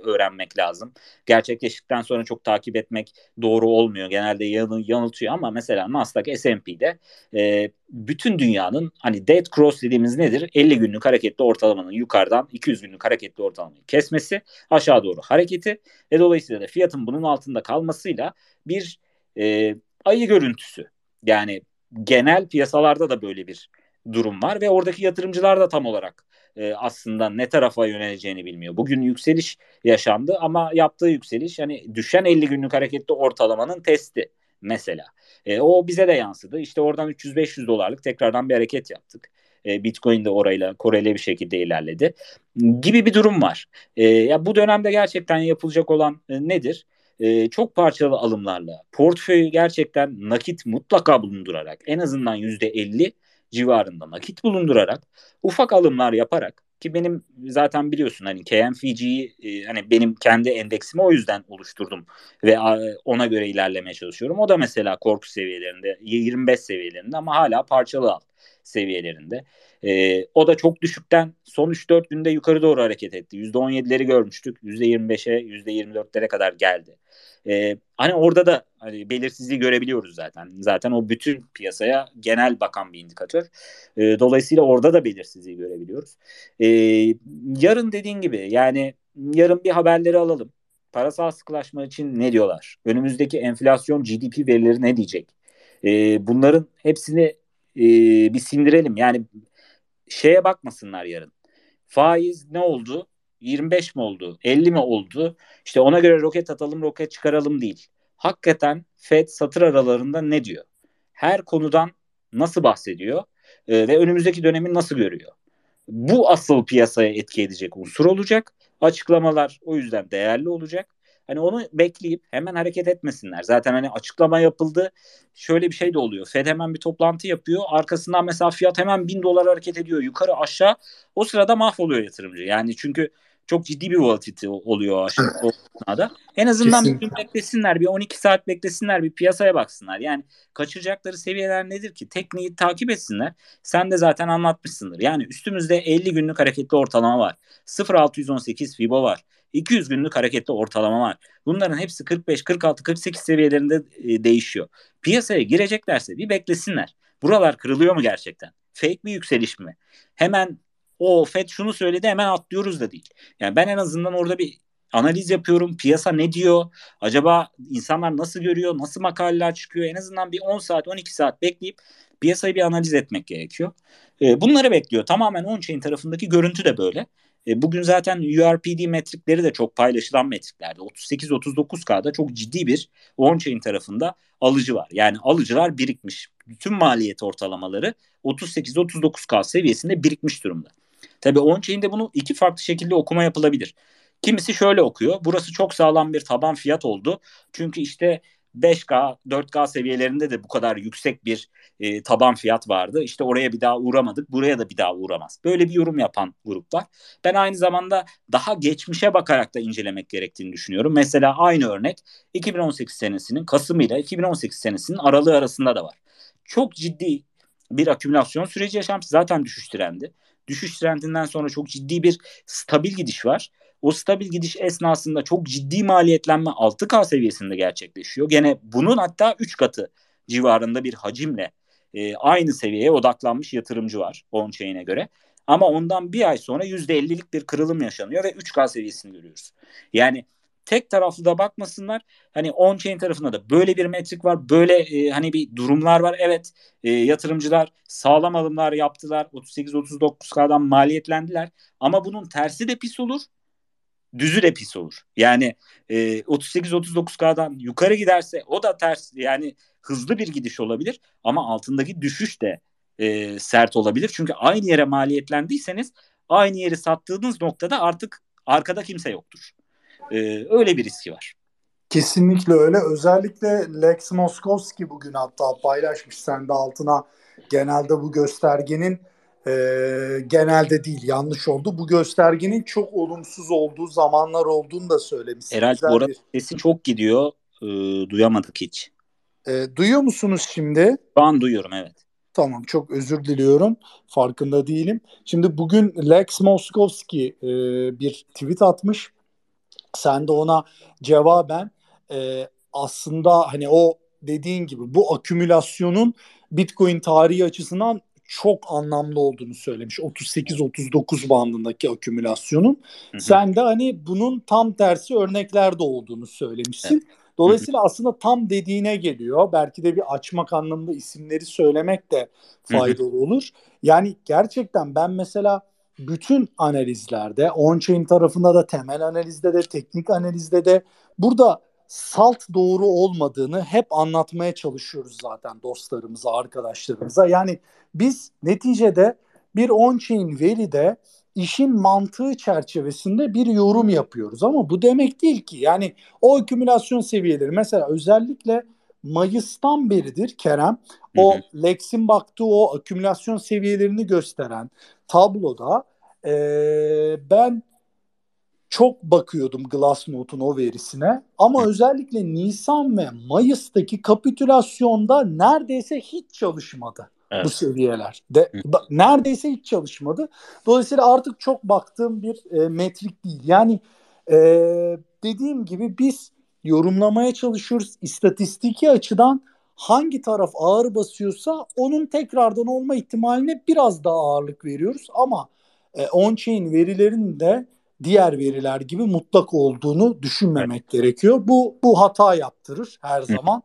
öğrenmek lazım. Gerçekleştikten sonra çok takip etmek doğru olmuyor. Genelde yanıl, yanıltıyor ama mesela Nasdaq S&P'de e, bütün dünyanın hani dead cross dediğimiz nedir? 50 günlük hareketli ortalamanın yukarıdan 200 günlük hareketli ortalamayı kesmesi, aşağı doğru hareketi ve dolayısıyla da fiyatın bunun altında kalmasıyla bir e, ayı görüntüsü. Yani genel piyasalarda da böyle bir durum var ve oradaki yatırımcılar da tam olarak e, aslında ne tarafa yöneleceğini bilmiyor. Bugün yükseliş yaşandı ama yaptığı yükseliş hani düşen 50 günlük hareketli ortalamanın testi mesela. E, o bize de yansıdı. İşte oradan 300-500 dolarlık tekrardan bir hareket yaptık. E, Bitcoin de orayla koreli bir şekilde ilerledi. Gibi bir durum var. E, ya bu dönemde gerçekten yapılacak olan e, nedir? E, çok parçalı alımlarla portföyü gerçekten nakit mutlaka bulundurarak en azından yüzde elli civarında nakit bulundurarak ufak alımlar yaparak ki benim zaten biliyorsun hani KMFG'yi e, hani benim kendi endeksimi o yüzden oluşturdum ve ona göre ilerlemeye çalışıyorum. O da mesela korku seviyelerinde 25 seviyelerinde ama hala parçalı al seviyelerinde. E, o da çok düşükten son 3-4 günde yukarı doğru hareket etti. %17'leri görmüştük. %25'e %24'lere kadar geldi. E, hani orada da hani belirsizliği görebiliyoruz zaten. Zaten o bütün piyasaya genel bakan bir indikatör. E, dolayısıyla orada da belirsizliği görebiliyoruz. E, yarın dediğin gibi yani yarın bir haberleri alalım. Parasal sıkılaşma için ne diyorlar? Önümüzdeki enflasyon GDP verileri ne diyecek? E, bunların hepsini e, bir sindirelim. Yani şeye bakmasınlar yarın. Faiz ne oldu? 25 mi oldu? 50 mi oldu? İşte ona göre roket atalım, roket çıkaralım değil. Hakikaten Fed satır aralarında ne diyor? Her konudan nasıl bahsediyor? Ee, ve önümüzdeki dönemi nasıl görüyor? Bu asıl piyasaya etki edecek unsur olacak. Açıklamalar o yüzden değerli olacak. Hani onu bekleyip hemen hareket etmesinler. Zaten hani açıklama yapıldı. Şöyle bir şey de oluyor. Fed hemen bir toplantı yapıyor. Arkasından mesela fiyat hemen bin dolar hareket ediyor. Yukarı aşağı. O sırada mahvoluyor yatırımcı. Yani çünkü çok ciddi bir volatility oluyor o aşamada. En azından Kesinlikle. bir gün beklesinler, bir 12 saat beklesinler, bir piyasaya baksınlar. Yani kaçıracakları seviyeler nedir ki? Tekniği takip etsinler. Sen de zaten anlatmışsındır. Yani üstümüzde 50 günlük hareketli ortalama var. 0.618 Fibo var. 200 günlük hareketli ortalama var. Bunların hepsi 45, 46, 48 seviyelerinde e, değişiyor. Piyasaya gireceklerse bir beklesinler. Buralar kırılıyor mu gerçekten? Fake bir yükseliş mi? Hemen o FED şunu söyledi hemen atlıyoruz da değil. Yani ben en azından orada bir analiz yapıyorum. Piyasa ne diyor? Acaba insanlar nasıl görüyor? Nasıl makaleler çıkıyor? En azından bir 10 saat 12 saat bekleyip piyasayı bir analiz etmek gerekiyor. E, bunları bekliyor. Tamamen on-chain tarafındaki görüntü de böyle. E, bugün zaten URPD metrikleri de çok paylaşılan metriklerde. 38-39K'da çok ciddi bir on-chain tarafında alıcı var. Yani alıcılar birikmiş. Bütün maliyet ortalamaları 38-39K seviyesinde birikmiş durumda. Tabii on-chain'de bunu iki farklı şekilde okuma yapılabilir. Kimisi şöyle okuyor. Burası çok sağlam bir taban fiyat oldu. Çünkü işte 5K, 4K seviyelerinde de bu kadar yüksek bir e, taban fiyat vardı. İşte oraya bir daha uğramadık, buraya da bir daha uğramaz. Böyle bir yorum yapan grup var. Ben aynı zamanda daha geçmişe bakarak da incelemek gerektiğini düşünüyorum. Mesela aynı örnek 2018 senesinin Kasım ile 2018 senesinin aralığı arasında da var. Çok ciddi bir akümülasyon süreci yaşamış. Zaten düşüş trendi. Düşüş trendinden sonra çok ciddi bir stabil gidiş var. O stabil gidiş esnasında çok ciddi maliyetlenme 6K seviyesinde gerçekleşiyor. Gene bunun hatta 3 katı civarında bir hacimle e, aynı seviyeye odaklanmış yatırımcı var on-chain'e göre. Ama ondan bir ay sonra %50'lik bir kırılım yaşanıyor ve 3K seviyesini görüyoruz. Yani tek taraflı da bakmasınlar. Hani on-chain tarafında da böyle bir metrik var. Böyle e, hani bir durumlar var. Evet e, yatırımcılar sağlam alımlar yaptılar. 38-39K'dan maliyetlendiler. Ama bunun tersi de pis olur düzü de pis olur. Yani e, 38-39K'dan yukarı giderse o da ters yani hızlı bir gidiş olabilir ama altındaki düşüş de e, sert olabilir. Çünkü aynı yere maliyetlendiyseniz aynı yeri sattığınız noktada artık arkada kimse yoktur. E, öyle bir riski var. Kesinlikle öyle. Özellikle Lex Moskowski bugün hatta paylaşmış sen de altına genelde bu göstergenin e, genelde değil yanlış oldu. Bu göstergenin çok olumsuz olduğu zamanlar olduğunu da söylemiş. Herhalde bu arada bir... sesi çok gidiyor. E, duyamadık hiç. E, duyuyor musunuz şimdi? Şu an duyuyorum evet. Tamam çok özür diliyorum. Farkında değilim. Şimdi bugün Lex Moskowski e, bir tweet atmış. Sen de ona cevaben e, aslında hani o dediğin gibi bu akümülasyonun Bitcoin tarihi açısından çok anlamlı olduğunu söylemiş. 38-39 bandındaki akümülasyonun. Hı hı. Sen de hani bunun tam tersi örneklerde olduğunu söylemişsin. Evet. Dolayısıyla hı hı. aslında tam dediğine geliyor. Belki de bir açmak anlamında isimleri söylemek de faydalı hı hı. olur. Yani gerçekten ben mesela bütün analizlerde, on-chain tarafında da temel analizde de, teknik analizde de burada salt doğru olmadığını hep anlatmaya çalışıyoruz zaten dostlarımıza, arkadaşlarımıza. Yani biz neticede bir on-chain veride işin mantığı çerçevesinde bir yorum yapıyoruz. Ama bu demek değil ki yani o akümülasyon seviyeleri mesela özellikle Mayıs'tan beridir Kerem o Lex'in baktığı o akümülasyon seviyelerini gösteren tabloda e, ben çok bakıyordum Glassnode'un o verisine ama özellikle Nisan ve Mayıs'taki kapitülasyonda neredeyse hiç çalışmadı evet. bu seviyeler. De, da, neredeyse hiç çalışmadı. Dolayısıyla artık çok baktığım bir e, metrik değil. Yani e, dediğim gibi biz yorumlamaya çalışıyoruz. İstatistiki açıdan hangi taraf ağır basıyorsa onun tekrardan olma ihtimaline biraz daha ağırlık veriyoruz. Ama e, on-chain verilerin de diğer veriler gibi mutlak olduğunu düşünmemek evet. gerekiyor. Bu bu hata yaptırır her zaman.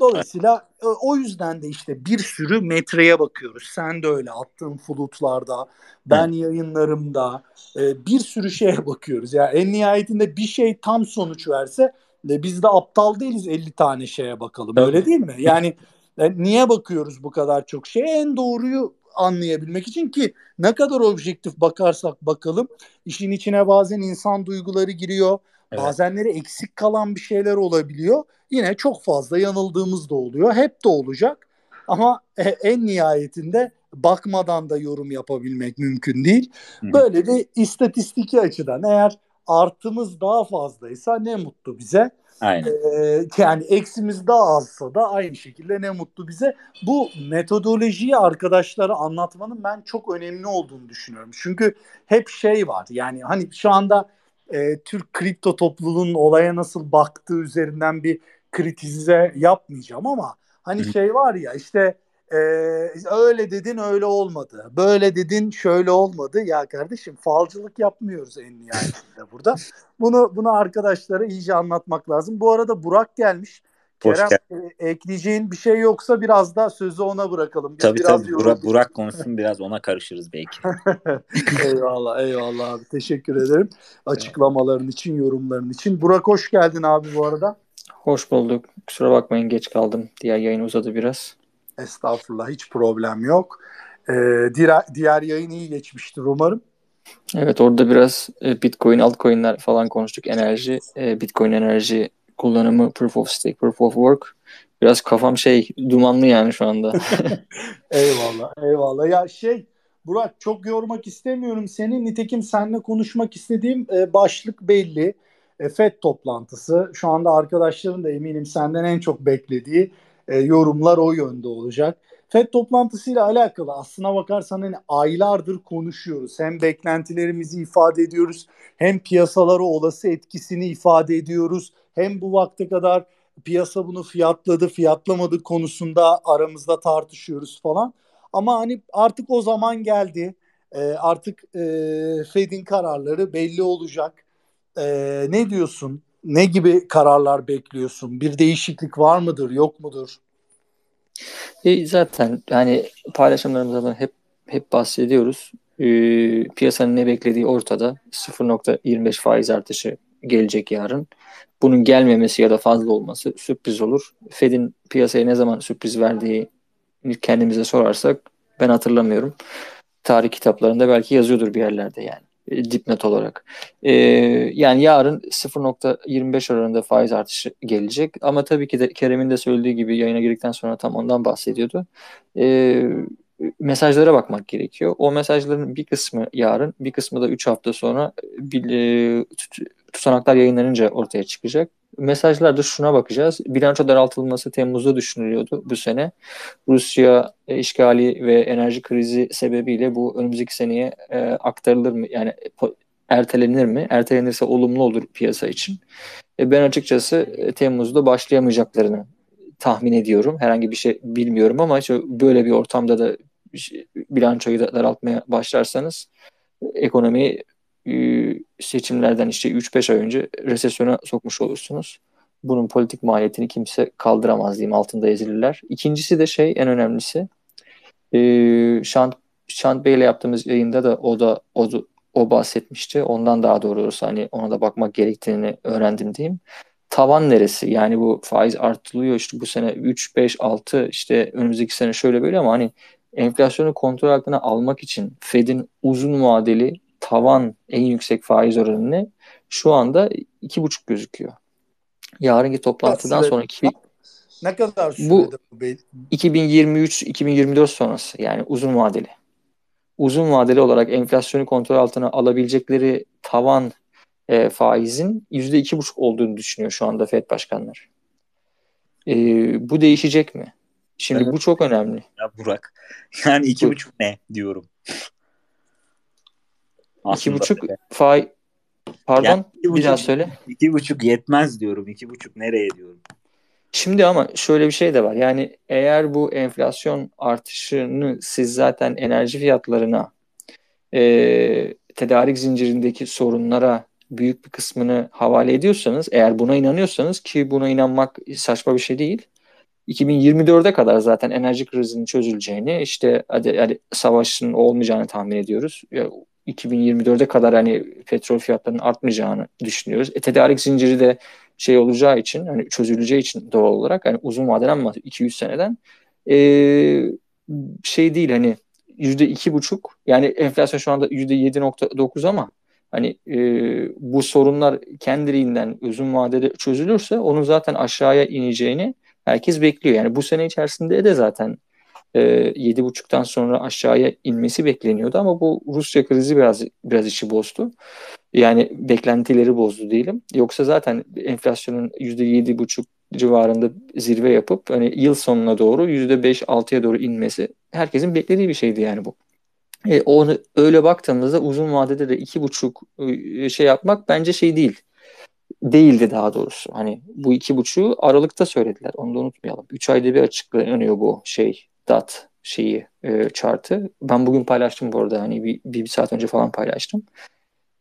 Dolayısıyla e, o yüzden de işte bir sürü metreye bakıyoruz. Sen de öyle attığın flutlarda, ben yayınlarımda e, bir sürü şeye bakıyoruz. Yani en nihayetinde bir şey tam sonuç verse de biz de aptal değiliz 50 tane şeye bakalım. Öyle değil mi? Yani e, niye bakıyoruz bu kadar çok şeye? En doğruyu anlayabilmek için ki ne kadar objektif bakarsak bakalım işin içine bazen insan duyguları giriyor. Evet. Bazenleri eksik kalan bir şeyler olabiliyor. Yine çok fazla yanıldığımız da oluyor. Hep de olacak. Ama e, en nihayetinde bakmadan da yorum yapabilmek mümkün değil. Böyle de istatistiki açıdan eğer artımız daha fazlaysa ne mutlu bize. Aynen. Ee, yani eksimiz daha azsa da aynı şekilde ne mutlu bize. Bu metodolojiyi arkadaşlara anlatmanın ben çok önemli olduğunu düşünüyorum. Çünkü hep şey var yani hani şu anda e, Türk kripto topluluğunun olaya nasıl baktığı üzerinden bir kritize yapmayacağım ama hani şey var ya işte öyle dedin öyle olmadı. Böyle dedin şöyle olmadı. Ya kardeşim falcılık yapmıyoruz en nihayetinde burada. Bunu bunu arkadaşlara iyice anlatmak lazım. Bu arada Burak gelmiş. Kerem e, ekleyeceğin bir şey yoksa biraz da sözü ona bırakalım. Biz tabii biraz tabii Burak, Burak konuşsun biraz ona karışırız belki. eyvallah eyvallah abi teşekkür ederim açıklamaların için yorumların için. Burak hoş geldin abi bu arada. Hoş bulduk. Kusura bakmayın geç kaldım. Diğer yayın uzadı biraz. Estağfurullah hiç problem yok. Ee, diğer, diğer yayın iyi geçmiştir umarım. Evet orada biraz e, Bitcoin, altcoin'ler falan konuştuk. Enerji, e, Bitcoin enerji kullanımı, proof of stake, proof of work. Biraz kafam şey dumanlı yani şu anda. eyvallah, eyvallah. Ya şey Burak çok yormak istemiyorum seni. Nitekim seninle konuşmak istediğim e, başlık belli. E, FED toplantısı. Şu anda arkadaşların da eminim senden en çok beklediği e, yorumlar o yönde olacak. FED toplantısıyla alakalı aslına bakarsan hani aylardır konuşuyoruz. Hem beklentilerimizi ifade ediyoruz hem piyasalara olası etkisini ifade ediyoruz. Hem bu vakte kadar piyasa bunu fiyatladı fiyatlamadı konusunda aramızda tartışıyoruz falan. Ama hani artık o zaman geldi. E, artık e, Fed'in kararları belli olacak. E, ne diyorsun? Ne gibi kararlar bekliyorsun? Bir değişiklik var mıdır, yok mudur? E, zaten yani paylaşımlarımızda hep hep bahsediyoruz. E, piyasanın ne beklediği ortada. 0.25 faiz artışı gelecek yarın. Bunun gelmemesi ya da fazla olması sürpriz olur. Fed'in piyasaya ne zaman sürpriz verdiği kendimize sorarsak ben hatırlamıyorum. Tarih kitaplarında belki yazıyordur bir yerlerde yani e, dipnot olarak. Ee, yani yarın 0.25 oranında faiz artışı gelecek. Ama tabii ki de Kerem'in de söylediği gibi yayına girdikten sonra tam ondan bahsediyordu. Ee, mesajlara bakmak gerekiyor. O mesajların bir kısmı yarın, bir kısmı da 3 hafta sonra bir, e, tutanaklar yayınlanınca ortaya çıkacak. Mesajlarda şuna bakacağız. Bilanço daraltılması Temmuz'da düşünülüyordu bu sene. Rusya işgali ve enerji krizi sebebiyle bu önümüzdeki seneye e, aktarılır mı? Yani ertelenir mi? Ertelenirse olumlu olur piyasa için. E, ben açıkçası e, Temmuz'da başlayamayacaklarını tahmin ediyorum. Herhangi bir şey bilmiyorum ama işte böyle bir ortamda da bilançoyu da daraltmaya başlarsanız ekonomiyi e, seçimlerden işte 3-5 ay önce resesyona sokmuş olursunuz. Bunun politik maliyetini kimse kaldıramaz diyeyim altında ezilirler. İkincisi de şey en önemlisi e, Şant, Şant Bey ile yaptığımız yayında da o da o, o bahsetmişti. Ondan daha doğrusu hani ona da bakmak gerektiğini öğrendim diyeyim tavan neresi? Yani bu faiz artılıyor işte bu sene 3, 5, 6 işte önümüzdeki sene şöyle böyle ama hani enflasyonu kontrol altına almak için Fed'in uzun vadeli tavan en yüksek faiz oranı ne? Şu anda 2,5 gözüküyor. Yarınki toplantıdan sonraki ne kadar sürede bu 2023-2024 sonrası yani uzun vadeli. Uzun vadeli olarak enflasyonu kontrol altına alabilecekleri tavan e, faizin %2,5 olduğunu düşünüyor şu anda FED başkanları. E, bu değişecek mi? Şimdi evet. bu çok önemli. Ya Burak. Yani iki buçuk ne diyorum. İki buçuk faiz pardon yani iki buçuk, bir daha söyle. İki buçuk yetmez diyorum. İki buçuk nereye diyorum. Şimdi ama şöyle bir şey de var. Yani eğer bu enflasyon artışını siz zaten enerji fiyatlarına e, tedarik zincirindeki sorunlara büyük bir kısmını havale ediyorsanız eğer buna inanıyorsanız ki buna inanmak saçma bir şey değil. 2024'e kadar zaten enerji krizinin çözüleceğini işte hadi, hadi savaşın olmayacağını tahmin ediyoruz. 2024'e kadar hani petrol fiyatlarının artmayacağını düşünüyoruz. E, tedarik zinciri de şey olacağı için hani çözüleceği için doğal olarak hani uzun vadeden mi 200 seneden e, şey değil hani yüzde iki buçuk yani enflasyon şu anda yüzde yedi nokta dokuz ama hani e, bu sorunlar kendiliğinden uzun vadede çözülürse onun zaten aşağıya ineceğini herkes bekliyor. Yani bu sene içerisinde de zaten e, buçuktan sonra aşağıya inmesi bekleniyordu ama bu Rusya krizi biraz biraz işi bozdu. Yani beklentileri bozdu diyelim. Yoksa zaten enflasyonun yüzde buçuk civarında zirve yapıp hani yıl sonuna doğru yüzde beş altıya doğru inmesi herkesin beklediği bir şeydi yani bu. E, onu öyle baktığımızda uzun vadede de iki buçuk e, şey yapmak bence şey değil. Değildi daha doğrusu. Hani bu iki buçuğu Aralık'ta söylediler. Onu da unutmayalım. Üç ayda bir açıklanıyor bu şey DAT şeyi e, chartı. Ben bugün paylaştım bu arada. Hani bir, bir, bir saat önce falan paylaştım.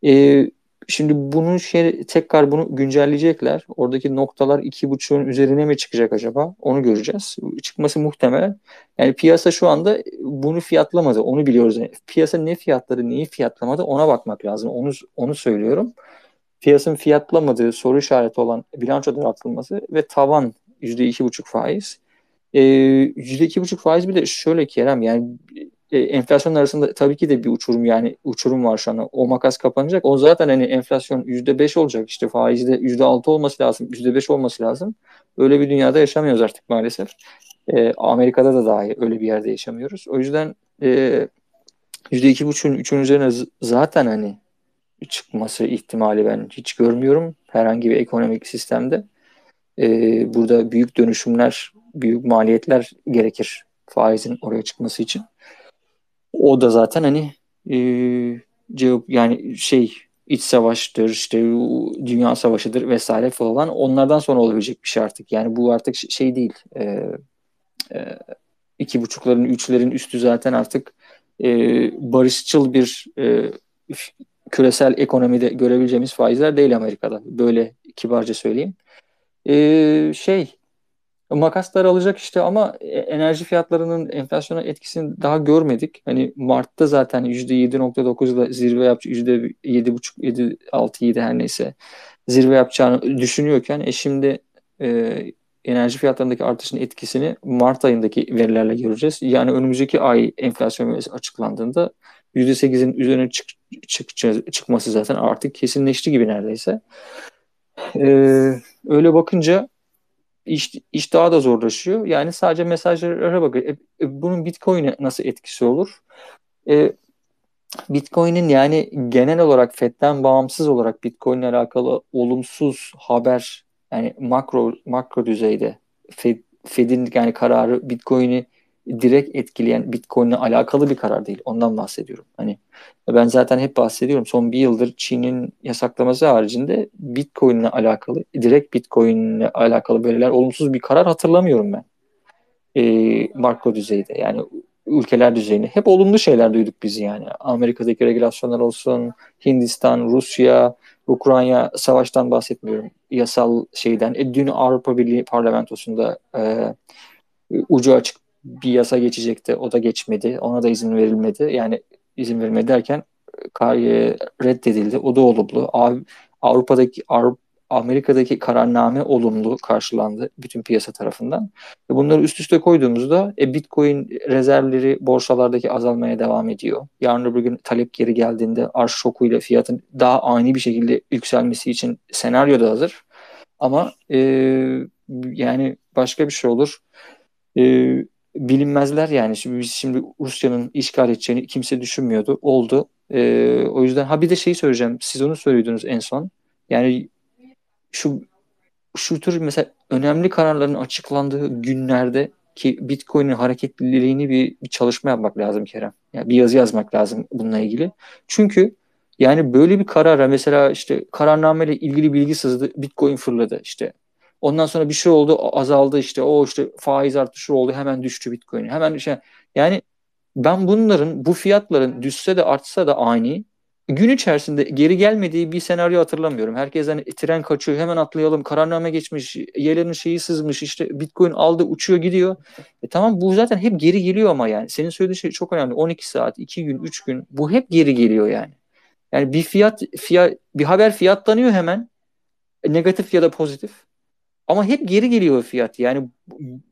E, şimdi bunun şey tekrar bunu güncelleyecekler. Oradaki noktalar iki buçuğun üzerine mi çıkacak acaba? Onu göreceğiz. Çıkması muhtemel. Yani piyasa şu anda bunu fiyatlamadı. Onu biliyoruz. Yani piyasa ne fiyatları neyi fiyatlamadı ona bakmak lazım. Onu onu söylüyorum. Piyasanın fiyatlamadığı soru işareti olan bilanço daraltılması ve tavan yüzde iki buçuk faiz. Ee, yüzde iki buçuk faiz bir de şöyle Kerem yani e, enflasyon arasında tabii ki de bir uçurum yani uçurum var şu an. O makas kapanacak. O zaten hani enflasyon yüzde beş olacak. işte faizde yüzde altı olması lazım. Yüzde beş olması lazım. Öyle bir dünyada yaşamıyoruz artık maalesef. E, Amerika'da da dahi öyle bir yerde yaşamıyoruz. O yüzden e, yüzde iki buçuğun üçün üzerine zaten hani çıkması ihtimali ben hiç görmüyorum herhangi bir ekonomik sistemde. E, burada büyük dönüşümler, büyük maliyetler gerekir faizin oraya çıkması için. O da zaten hani e, cevap yani şey iç savaştır işte dünya savaşıdır vesaire falan onlardan sonra olabilecek bir şey artık. Yani bu artık şey değil. E, e, iki buçukların üçlerin üstü zaten artık e, barışçıl bir e, küresel ekonomide görebileceğimiz faizler değil Amerika'da. Böyle kibarca söyleyeyim. E, şey Makaslar alacak işte ama e, enerji fiyatlarının enflasyona etkisini daha görmedik. Hani Mart'ta zaten %7.9'da zirve yapacak, %7.5, 7, 6, 7 her neyse zirve yapacağını düşünüyorken e şimdi e, enerji fiyatlarındaki artışın etkisini Mart ayındaki verilerle göreceğiz. Yani önümüzdeki ay enflasyon verisi açıklandığında %8'in üzerine çık, çık, çıkması zaten artık kesinleşti gibi neredeyse. Ee, öyle bakınca iş, iş daha da zorlaşıyor. Yani sadece mesajlara bakın. E, e, bunun Bitcoin'e nasıl etkisi olur? E, Bitcoin'in yani genel olarak FED'den bağımsız olarak Bitcoin ile alakalı olumsuz haber yani makro makro düzeyde Fed, Fed'in yani kararı Bitcoin'i direkt etkileyen Bitcoin'le alakalı bir karar değil. Ondan bahsediyorum. Hani ben zaten hep bahsediyorum. Son bir yıldır Çin'in yasaklaması haricinde Bitcoin'le alakalı, direkt Bitcoin'le alakalı böyleler olumsuz bir karar hatırlamıyorum ben. E, makro düzeyde yani ülkeler düzeyinde. Hep olumlu şeyler duyduk biz yani. Amerika'daki regülasyonlar olsun, Hindistan, Rusya, Ukrayna savaştan bahsetmiyorum. Yasal şeyden. E, dün Avrupa Birliği parlamentosunda e, ucu açık bir yasa geçecekti. O da geçmedi. Ona da izin verilmedi. Yani izin verilmedi derken e, reddedildi. O da olumlu. Avrupa'daki Amerika'daki kararname olumlu karşılandı bütün piyasa tarafından. Bunları üst üste koyduğumuzda e, Bitcoin rezervleri borsalardaki azalmaya devam ediyor. Yarın öbür gün talep geri geldiğinde arş şokuyla fiyatın daha ani bir şekilde yükselmesi için senaryo da hazır. Ama e, yani başka bir şey olur. E, bilinmezler yani. Şimdi biz şimdi Rusya'nın işgal edeceğini kimse düşünmüyordu. Oldu. Ee, o yüzden ha bir de şeyi söyleyeceğim. Siz onu söylüyordunuz en son. Yani şu şu tür mesela önemli kararların açıklandığı günlerde ki Bitcoin'in hareketliliğini bir, bir çalışma yapmak lazım Kerem. Yani bir yazı yazmak lazım bununla ilgili. Çünkü yani böyle bir karara mesela işte kararnameyle ilgili bilgi sızdı, Bitcoin fırladı işte Ondan sonra bir şey oldu azaldı işte o işte faiz artışı oldu hemen düştü Bitcoin. Hemen işte yani ben bunların bu fiyatların düşse de artsa da aynı gün içerisinde geri gelmediği bir senaryo hatırlamıyorum. Herkes hani tren kaçıyor hemen atlayalım kararname geçmiş yerlerin şeyi sızmış işte Bitcoin aldı uçuyor gidiyor. E tamam bu zaten hep geri geliyor ama yani senin söylediğin şey çok önemli 12 saat 2 gün 3 gün bu hep geri geliyor yani. Yani bir fiyat fiyat bir haber fiyatlanıyor hemen negatif ya da pozitif ama hep geri geliyor fiyat. Yani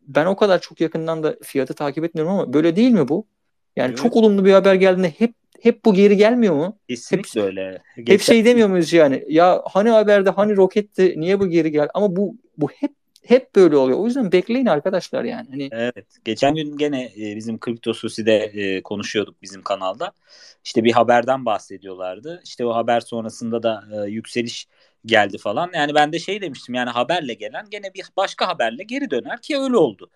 ben o kadar çok yakından da fiyatı takip etmiyorum ama böyle değil mi bu? Yani evet. çok olumlu bir haber geldiğinde hep hep bu geri gelmiyor mu? Kesinlikle hep, öyle. Geçen... Hep şey demiyor muyuz yani? Ya hani haberde hani roketti niye bu geri gel? Ama bu bu hep hep böyle oluyor. O yüzden bekleyin arkadaşlar yani. Hani... Evet. Geçen gün gene e, bizim Kripto Susi'de e, konuşuyorduk bizim kanalda. İşte bir haberden bahsediyorlardı. İşte o haber sonrasında da e, yükseliş geldi falan. Yani ben de şey demiştim yani haberle gelen gene bir başka haberle geri döner ki öyle oldu.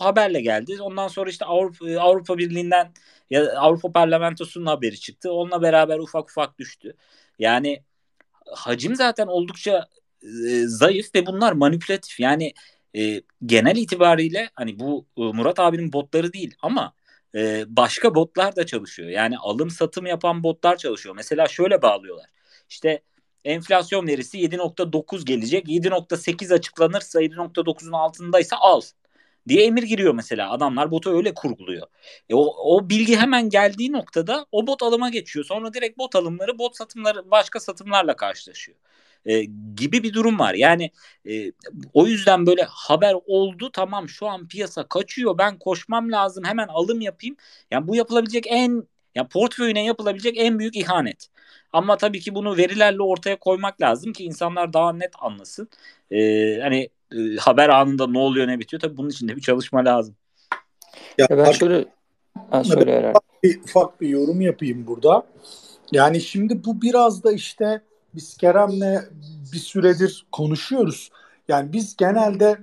O haberle geldi. Ondan sonra işte Avrupa, Avrupa Birliği'nden ya Avrupa Parlamentosu'nun haberi çıktı. Onunla beraber ufak ufak düştü. Yani hacim zaten oldukça e, zayıf ve bunlar manipülatif. Yani e, genel itibariyle hani bu e, Murat abinin botları değil ama e, başka botlar da çalışıyor. Yani alım satım yapan botlar çalışıyor. Mesela şöyle bağlıyorlar. İşte enflasyon verisi 7.9 gelecek. 7.8 açıklanırsa 7.9'un altındaysa al diye emir giriyor mesela. Adamlar botu öyle kurguluyor. E o, o bilgi hemen geldiği noktada o bot alıma geçiyor. Sonra direkt bot alımları, bot satımları başka satımlarla karşılaşıyor. E, gibi bir durum var. Yani e, o yüzden böyle haber oldu tamam şu an piyasa kaçıyor ben koşmam lazım hemen alım yapayım. Yani bu yapılabilecek en ya portföyüne yapılabilecek en büyük ihanet. Ama tabii ki bunu verilerle ortaya koymak lazım ki insanlar daha net anlasın. Ee, hani e, haber anında ne oluyor ne bitiyor tabii bunun için de bir çalışma lazım. Ya, ya ben şöyle ha, söyle ufak bir, ufak bir yorum yapayım burada. Yani şimdi bu biraz da işte biz Kerem'le bir süredir konuşuyoruz. Yani biz genelde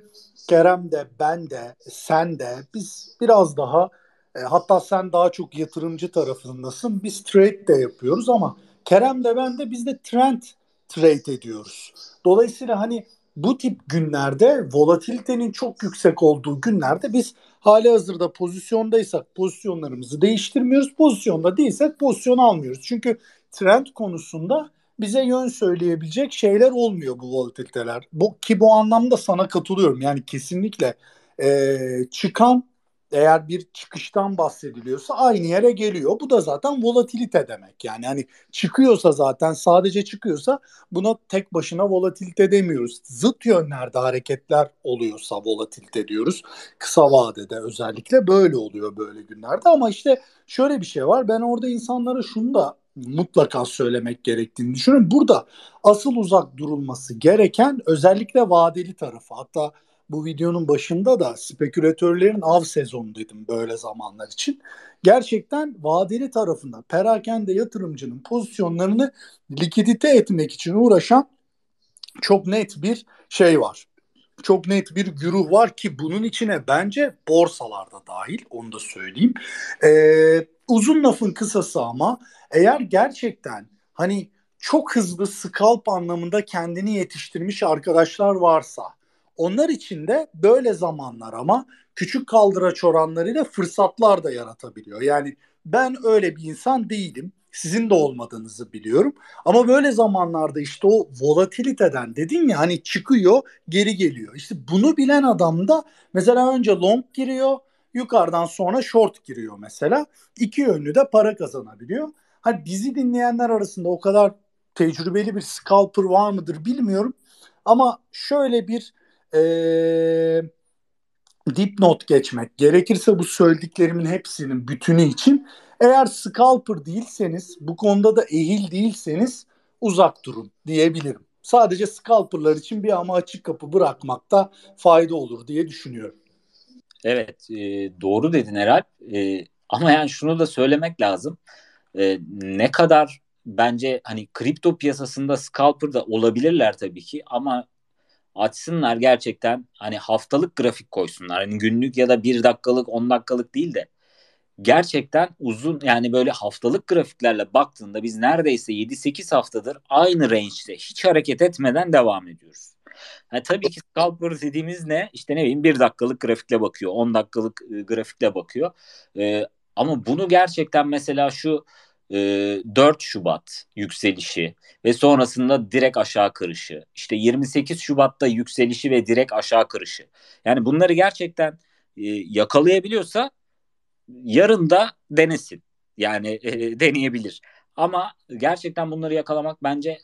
Kerem de ben de sen de biz biraz daha e, hatta sen daha çok yatırımcı tarafındasın. Biz trade de yapıyoruz ama Kerem de ben de biz de trend trade ediyoruz. Dolayısıyla hani bu tip günlerde volatilitenin çok yüksek olduğu günlerde biz hali hazırda pozisyondaysak pozisyonlarımızı değiştirmiyoruz. Pozisyonda değilsek pozisyon almıyoruz. Çünkü trend konusunda bize yön söyleyebilecek şeyler olmuyor bu volatiliteler. Bu, ki bu anlamda sana katılıyorum. Yani kesinlikle e, çıkan eğer bir çıkıştan bahsediliyorsa aynı yere geliyor. Bu da zaten volatilite demek. Yani hani çıkıyorsa zaten sadece çıkıyorsa buna tek başına volatilite demiyoruz. Zıt yönlerde hareketler oluyorsa volatilite diyoruz. Kısa vadede özellikle böyle oluyor böyle günlerde ama işte şöyle bir şey var. Ben orada insanlara şunu da mutlaka söylemek gerektiğini düşünüyorum. Burada asıl uzak durulması gereken özellikle vadeli tarafı. Hatta bu videonun başında da spekülatörlerin av sezonu dedim böyle zamanlar için. Gerçekten vadeli tarafında perakende yatırımcının pozisyonlarını likidite etmek için uğraşan çok net bir şey var. Çok net bir güruh var ki bunun içine bence borsalarda dahil onu da söyleyeyim. Ee, uzun lafın kısası ama eğer gerçekten hani çok hızlı scalp anlamında kendini yetiştirmiş arkadaşlar varsa onlar için de böyle zamanlar ama küçük kaldıraç oranlarıyla fırsatlar da yaratabiliyor. Yani ben öyle bir insan değilim. Sizin de olmadığınızı biliyorum. Ama böyle zamanlarda işte o volatiliteden dedin ya hani çıkıyor geri geliyor. İşte bunu bilen adam da mesela önce long giriyor yukarıdan sonra short giriyor mesela. İki yönlü de para kazanabiliyor. Hani bizi dinleyenler arasında o kadar tecrübeli bir scalper var mıdır bilmiyorum. Ama şöyle bir ee, dipnot geçmek gerekirse bu söylediklerimin hepsinin bütünü için eğer scalper değilseniz bu konuda da ehil değilseniz uzak durun diyebilirim. Sadece scalperlar için bir ama açık kapı bırakmakta fayda olur diye düşünüyorum. Evet e, doğru dedin Eralp e, ama yani şunu da söylemek lazım e, ne kadar bence hani kripto piyasasında scalper da olabilirler tabii ki ama açsınlar gerçekten hani haftalık grafik koysunlar. Hani günlük ya da bir dakikalık on dakikalık değil de gerçekten uzun yani böyle haftalık grafiklerle baktığında biz neredeyse 7-8 haftadır aynı range'de hiç hareket etmeden devam ediyoruz. Yani tabii ki scalper dediğimiz ne? İşte ne bileyim bir dakikalık grafikle bakıyor, 10 dakikalık e, grafikle bakıyor. E, ama bunu gerçekten mesela şu e, 4 Şubat yükselişi ve sonrasında direkt aşağı kırışı. İşte 28 Şubat'ta yükselişi ve direkt aşağı kırışı. Yani bunları gerçekten e, yakalayabiliyorsa yarın da denesin. Yani e, deneyebilir. Ama gerçekten bunları yakalamak bence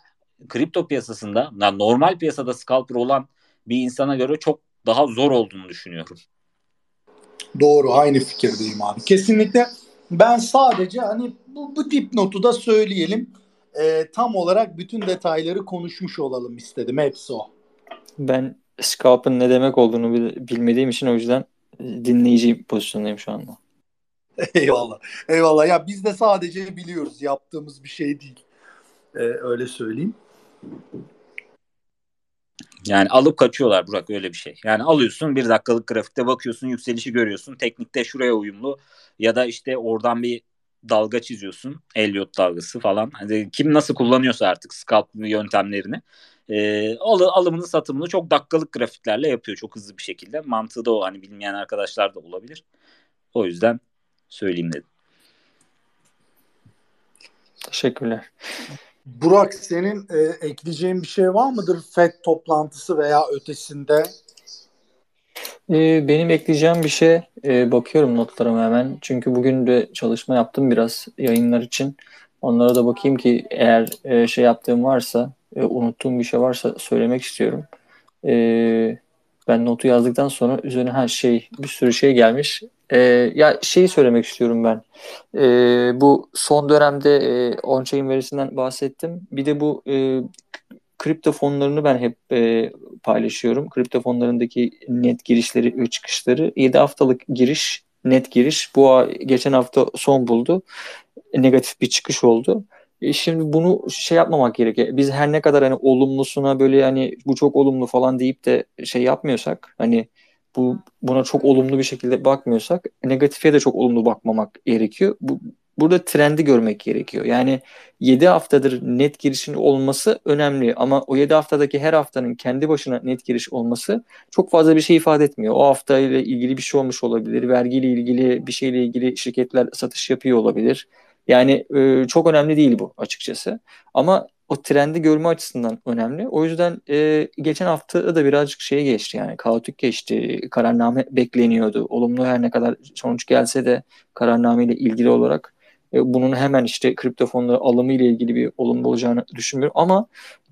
kripto piyasasında, yani normal piyasada scalper olan bir insana göre çok daha zor olduğunu düşünüyorum. Doğru, aynı fikirdeyim abi. Kesinlikle ben sadece hani bu, bu dipnotu da söyleyelim. E, tam olarak bütün detayları konuşmuş olalım istedim. Hepsi o. Ben scalp'ın ne demek olduğunu bilmediğim için o yüzden dinleyici pozisyondayım şu anda. Eyvallah. Eyvallah. Ya biz de sadece biliyoruz. Yaptığımız bir şey değil. Ee, öyle söyleyeyim. Yani alıp kaçıyorlar Burak öyle bir şey. Yani alıyorsun bir dakikalık grafikte bakıyorsun yükselişi görüyorsun. Teknikte şuraya uyumlu ya da işte oradan bir dalga çiziyorsun. Elliot dalgası falan. Hani kim nasıl kullanıyorsa artık scalp yöntemlerini. E, al, alımını satımını çok dakikalık grafiklerle yapıyor. Çok hızlı bir şekilde. Mantığı da o. Hani bilmeyen arkadaşlar da olabilir. O yüzden söyleyeyim dedim. Teşekkürler. Burak senin e, ekleyeceğin bir şey var mıdır FED toplantısı veya ötesinde? E, benim ekleyeceğim bir şey e, bakıyorum notlarıma hemen. Çünkü bugün de çalışma yaptım biraz yayınlar için. Onlara da bakayım ki eğer e, şey yaptığım varsa, e, unuttuğum bir şey varsa söylemek istiyorum. E, ben notu yazdıktan sonra üzerine her şey bir sürü şey gelmiş. E, ya şeyi söylemek istiyorum ben. E, bu son dönemde e, on-chain verisinden bahsettim. Bir de bu e, kripto fonlarını ben hep e, paylaşıyorum. Kripto fonlarındaki net girişleri ve çıkışları 7 haftalık giriş net giriş bu geçen hafta son buldu. Negatif bir çıkış oldu. E şimdi bunu şey yapmamak gerekiyor. Biz her ne kadar hani olumlusuna böyle hani bu çok olumlu falan deyip de şey yapmıyorsak hani bu buna çok olumlu bir şekilde bakmıyorsak negatife de çok olumlu bakmamak gerekiyor. Bu burada trendi görmek gerekiyor. Yani 7 haftadır net girişin olması önemli ama o 7 haftadaki her haftanın kendi başına net giriş olması çok fazla bir şey ifade etmiyor. O hafta ilgili bir şey olmuş olabilir. Vergiyle ilgili bir şeyle ilgili şirketler satış yapıyor olabilir. Yani e, çok önemli değil bu açıkçası. Ama o trendi görme açısından önemli. O yüzden e, geçen hafta da birazcık şeye geçti yani kaotik geçti. Kararname bekleniyordu. Olumlu her ne kadar sonuç gelse de kararname ile ilgili olarak e, bunun hemen işte kripto fonları alımı ile ilgili bir olumlu olacağını düşünmüyorum. Ama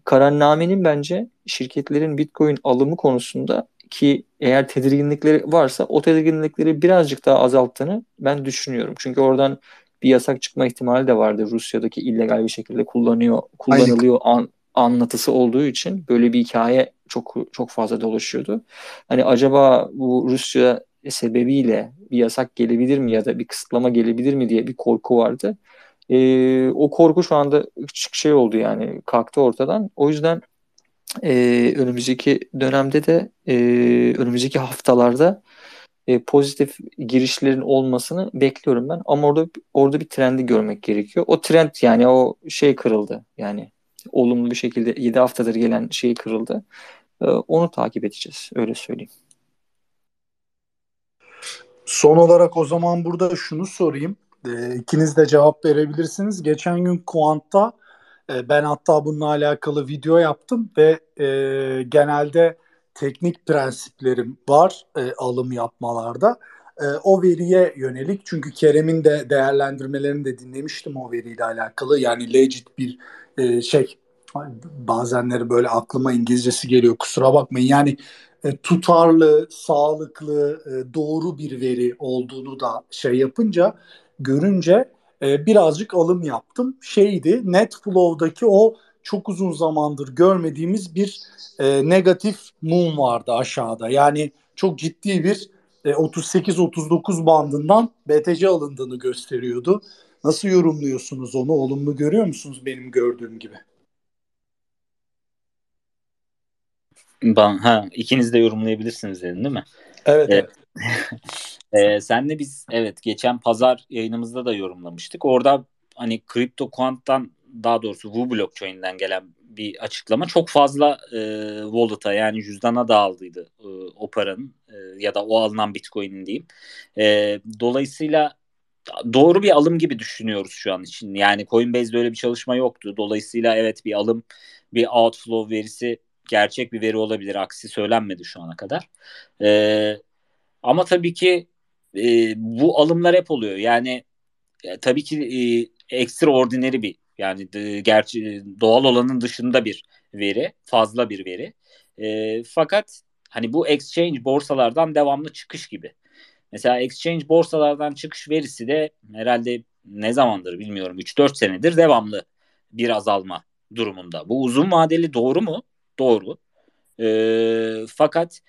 kararnamenin bence şirketlerin Bitcoin alımı konusunda ki eğer tedirginlikleri varsa o tedirginlikleri birazcık daha azalttığını ben düşünüyorum. Çünkü oradan bir yasak çıkma ihtimali de vardı. Rusya'daki illegal bir şekilde kullanıyor kullanılıyor an, anlatısı olduğu için böyle bir hikaye çok çok fazla dolaşıyordu. Hani acaba bu Rusya sebebiyle bir yasak gelebilir mi ya da bir kısıtlama gelebilir mi diye bir korku vardı. E, o korku şu anda küçük şey oldu yani kalktı ortadan. O yüzden e, önümüzdeki dönemde de e, önümüzdeki haftalarda e, pozitif girişlerin olmasını bekliyorum ben. Ama orada orada bir trendi görmek gerekiyor. O trend yani o şey kırıldı. Yani olumlu bir şekilde 7 haftadır gelen şey kırıldı. E, onu takip edeceğiz. Öyle söyleyeyim. Son olarak o zaman burada şunu sorayım. E, ikiniz de cevap verebilirsiniz. Geçen gün Kuant'ta e, ben hatta bununla alakalı video yaptım ve genelde teknik prensiplerim var e, alım yapmalarda. E, o veriye yönelik çünkü Kerem'in de değerlendirmelerini de dinlemiştim o veriyle alakalı. Yani legit bir e, şey bazenleri böyle aklıma İngilizcesi geliyor kusura bakmayın. Yani e, tutarlı, sağlıklı, e, doğru bir veri olduğunu da şey yapınca görünce e, birazcık alım yaptım. Şeydi Netflow'daki o çok uzun zamandır görmediğimiz bir e, negatif mum vardı aşağıda. Yani çok ciddi bir e, 38-39 bandından BTC alındığını gösteriyordu. Nasıl yorumluyorsunuz onu? Olumlu görüyor musunuz benim gördüğüm gibi? Ben, ha, ikiniz de yorumlayabilirsiniz dedin değil mi? Evet. evet. e, senle biz evet geçen pazar yayınımızda da yorumlamıştık. Orada hani kripto kuanttan daha doğrusu Wu blockchain'den gelen bir açıklama çok fazla e, wallet'a yani cüzdana dağıldıydı e, o paranın e, ya da o alınan bitcoin'in diyeyim. E, dolayısıyla doğru bir alım gibi düşünüyoruz şu an için. Yani Coinbase'de öyle bir çalışma yoktu. Dolayısıyla evet bir alım, bir outflow verisi gerçek bir veri olabilir. Aksi söylenmedi şu ana kadar. E, ama tabii ki e, bu alımlar hep oluyor. Yani e, tabii ki e, extraordinary bir yani de, gerçi doğal olanın dışında bir veri, fazla bir veri. E, fakat hani bu exchange borsalardan devamlı çıkış gibi. Mesela exchange borsalardan çıkış verisi de herhalde ne zamandır bilmiyorum 3-4 senedir devamlı bir azalma durumunda. Bu uzun vadeli doğru mu? Doğru. E, fakat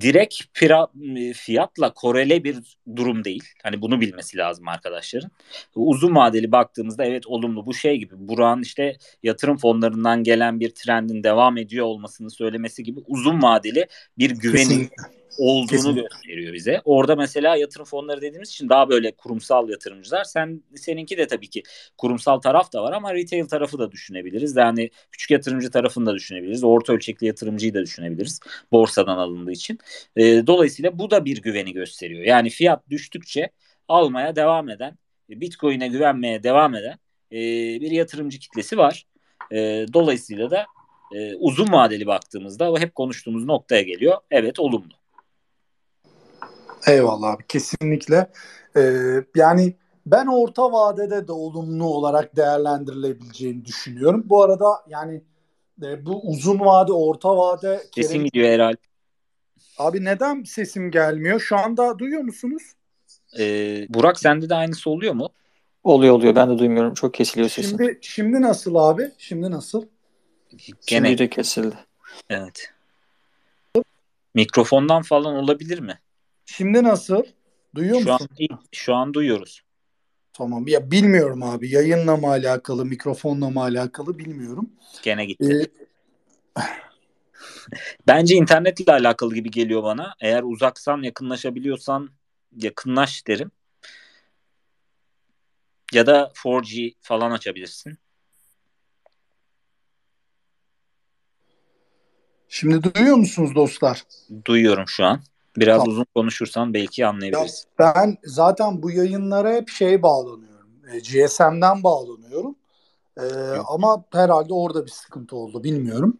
direkt pira, fiyatla korele bir durum değil. Hani bunu bilmesi lazım arkadaşların. Uzun vadeli baktığımızda evet olumlu bu şey gibi. Burak'ın işte yatırım fonlarından gelen bir trendin devam ediyor olmasını söylemesi gibi uzun vadeli bir güvenin Kesinlikle olduğunu Kesinlikle. gösteriyor bize. Orada mesela yatırım fonları dediğimiz için daha böyle kurumsal yatırımcılar. Sen seninki de tabii ki kurumsal taraf da var ama retail tarafı da düşünebiliriz. Yani küçük yatırımcı tarafını da düşünebiliriz. Orta ölçekli yatırımcıyı da düşünebebiliriz. Borsadan alındığı için. E, dolayısıyla bu da bir güveni gösteriyor. Yani fiyat düştükçe almaya devam eden, Bitcoin'e güvenmeye devam eden e, bir yatırımcı kitlesi var. E, dolayısıyla da e, uzun vadeli baktığımızda hep konuştuğumuz noktaya geliyor. Evet olumlu. Eyvallah abi kesinlikle. Ee, yani ben orta vadede de olumlu olarak değerlendirilebileceğini düşünüyorum. Bu arada yani e, bu uzun vade, orta vade... Sesin Kerem... gidiyor herhalde. Abi neden sesim gelmiyor? Şu anda duyuyor musunuz? Ee, Burak sende de aynısı oluyor mu? Oluyor oluyor. Ben de duymuyorum. Çok kesiliyor sesin. Şimdi, şimdi nasıl abi? Şimdi nasıl? Gene. Şimdi de kesildi. Evet. Mikrofondan falan olabilir mi? Şimdi nasıl? Duyuyor şu musun? An, şu an duyuyoruz. Tamam. Ya bilmiyorum abi. Yayınla mı alakalı, mikrofonla mı alakalı bilmiyorum. Gene gitti. Ee... Bence internetle alakalı gibi geliyor bana. Eğer uzaksan, yakınlaşabiliyorsan yakınlaş derim. Ya da 4G falan açabilirsin. Şimdi duyuyor musunuz dostlar? Duyuyorum şu an. Biraz tamam. uzun konuşursan belki anlayabiliriz. Ya ben zaten bu yayınlara hep şey bağlanıyorum. E, GSM'den bağlanıyorum. E, ama herhalde orada bir sıkıntı oldu bilmiyorum.